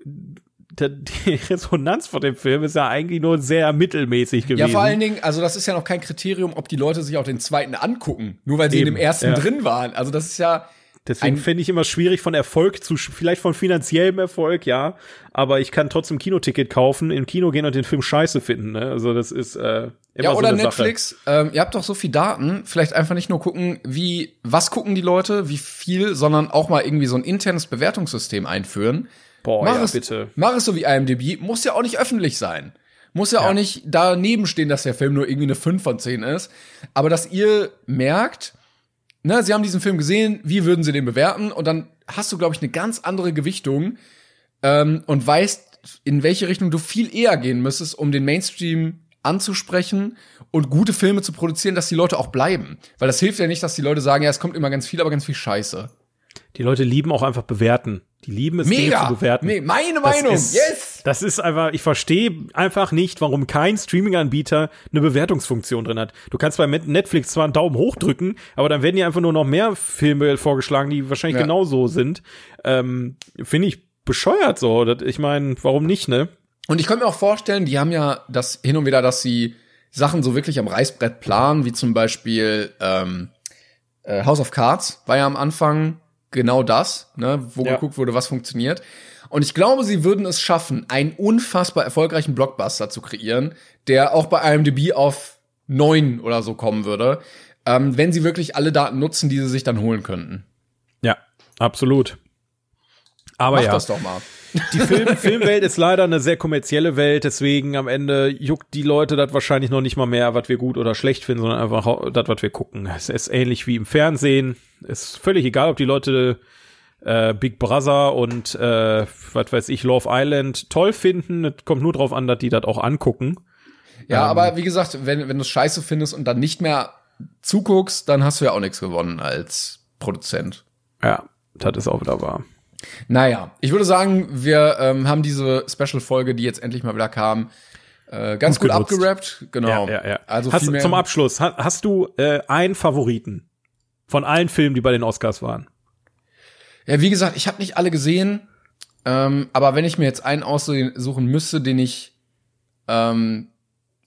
die Resonanz von dem Film ist ja eigentlich nur sehr mittelmäßig gewesen. Ja, vor allen Dingen, also das ist ja noch kein Kriterium, ob die Leute sich auch den zweiten angucken, nur weil sie Eben, in dem ersten ja. drin waren. Also das ist ja, Deswegen finde ich immer schwierig von Erfolg zu, vielleicht von finanziellem Erfolg, ja, aber ich kann trotzdem Kinoticket kaufen, im Kino gehen und den Film scheiße finden, ne? Also das ist äh, immer Ja, oder so Netflix, ähm, ihr habt doch so viel Daten, vielleicht einfach nicht nur gucken, wie, was gucken die Leute, wie viel, sondern auch mal irgendwie so ein internes Bewertungssystem einführen. Boah, mach ja, es, bitte. Mach es so wie IMDb, muss ja auch nicht öffentlich sein. Muss ja, ja, auch nicht daneben stehen, dass der Film nur irgendwie eine 5 von 10 ist. Aber dass ihr merkt, ne, sie haben diesen Film gesehen, wie würden sie den bewerten? Und dann hast du, glaube ich, eine ganz andere Gewichtung ähm, und weißt, in welche Richtung du viel eher gehen müsstest, um den Mainstream anzusprechen und gute Filme zu produzieren, dass die Leute auch bleiben. Weil das hilft ja nicht, dass die Leute sagen, ja, es kommt immer ganz viel, aber ganz viel Scheiße. Die Leute lieben auch einfach bewerten. Die lieben es, Mega. Zu bewerten. Me meine Meinung, das ist, yes! Das ist einfach, ich verstehe einfach nicht, warum kein Streaming-Anbieter eine Bewertungsfunktion drin hat. Du kannst bei Netflix zwar einen Daumen hoch drücken, aber dann werden dir einfach nur noch mehr Filme vorgeschlagen, die wahrscheinlich ja. genauso sind. Ähm, Finde ich bescheuert so. Ich meine, warum nicht, ne? Und ich könnte mir auch vorstellen, die haben ja das hin und wieder, dass sie Sachen so wirklich am Reißbrett planen, wie zum Beispiel ähm, äh, House of Cards war ja am Anfang genau das, ne, wo ja. geguckt wurde, was funktioniert. Und ich glaube, sie würden es schaffen, einen unfassbar erfolgreichen Blockbuster zu kreieren, der auch bei IMDb auf neun oder so kommen würde, ähm, wenn sie wirklich alle Daten nutzen, die sie sich dann holen könnten. Ja, absolut. Aber Mach ja. das doch mal. Die Film [LAUGHS] Filmwelt ist leider eine sehr kommerzielle Welt, deswegen am Ende juckt die Leute das wahrscheinlich noch nicht mal mehr, was wir gut oder schlecht finden, sondern einfach das, was wir gucken. Es ist ähnlich wie im Fernsehen. Ist völlig egal, ob die Leute äh, Big Brother und äh, was weiß ich, Love Island toll finden. Es kommt nur drauf an, dass die das auch angucken. Ja, ähm, aber wie gesagt, wenn, wenn du es scheiße findest und dann nicht mehr zuguckst, dann hast du ja auch nichts gewonnen als Produzent. Ja, das ist auch wieder wahr. Naja, ich würde sagen, wir ähm, haben diese Special-Folge, die jetzt endlich mal wieder kam, äh, ganz gut, gut abgerappt. Genau. Ja, ja, ja. Also hast, zum Abschluss, hast, hast du äh, einen Favoriten von allen Filmen, die bei den Oscars waren? Ja, wie gesagt, ich habe nicht alle gesehen, ähm, aber wenn ich mir jetzt einen aussuchen müsste, den ich, ähm,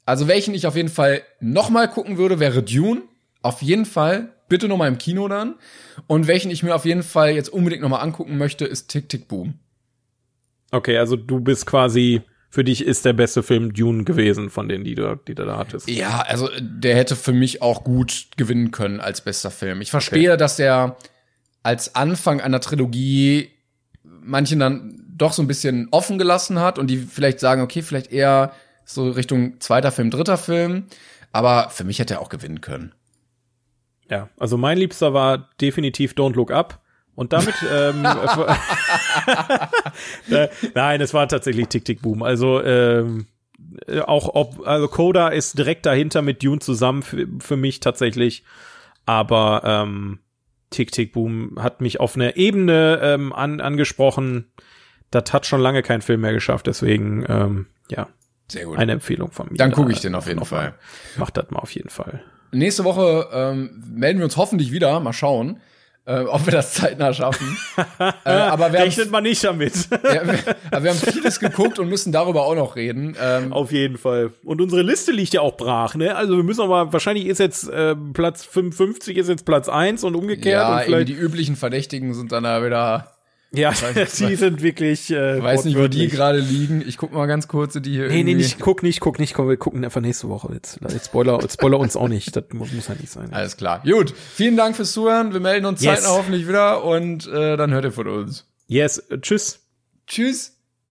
also welchen ich auf jeden Fall noch mal gucken würde, wäre Dune. Auf jeden Fall bitte noch mal im Kino dann. Und welchen ich mir auf jeden Fall jetzt unbedingt noch mal angucken möchte, ist Tick Tick Boom. Okay, also du bist quasi für dich ist der beste Film Dune gewesen von denen, die du, die du da hattest. Ja, also der hätte für mich auch gut gewinnen können als bester Film. Ich verstehe, okay. dass der als Anfang einer Trilogie manchen dann doch so ein bisschen offen gelassen hat und die vielleicht sagen, okay, vielleicht eher so Richtung zweiter Film, dritter Film. Aber für mich hätte er auch gewinnen können. Ja, also mein Liebster war definitiv Don't Look Up. Und damit, [LAUGHS] ähm, [LAUGHS] nein, es war tatsächlich Tick Tick Boom. Also ähm, auch ob, also Coda ist direkt dahinter mit Dune zusammen für, für mich tatsächlich. Aber ähm, Tick Tick Boom hat mich auf eine Ebene ähm, an, angesprochen. Das hat schon lange kein Film mehr geschafft. Deswegen, ähm, ja, Sehr gut. eine Empfehlung von mir. Dann gucke ich den auf jeden Fall. Macht das mal auf jeden Fall. Nächste Woche ähm, melden wir uns hoffentlich wieder. Mal schauen. Äh, ob wir das zeitnah schaffen. [LAUGHS] äh, aber wir Rechnet man nicht damit. [LAUGHS] ja, wir, aber wir haben vieles geguckt und müssen darüber auch noch reden. Ähm, Auf jeden Fall. Und unsere Liste liegt ja auch brach, ne? Also wir müssen aber, wahrscheinlich ist jetzt äh, Platz 55 ist jetzt Platz 1 und umgekehrt. ja, und vielleicht, die üblichen Verdächtigen sind dann da wieder. Ja, weiß- [LAUGHS] die sind wirklich. Äh, Ich weiß nicht, wo die gerade liegen. Ich guck mal ganz kurz, die hier Nee, nee, nicht, guck nicht, guck nicht, komm, wir gucken einfach nächste Woche. Jetzt, jetzt Spoiler, jetzt Spoiler uns auch nicht. Das muss, muss ja nicht sein. Alles klar. Gut. Vielen Dank fürs Zuhören. Wir melden uns Yes. zeitnah hoffentlich wieder und äh, dann hört ihr von uns. Yes, tschüss. Tschüss.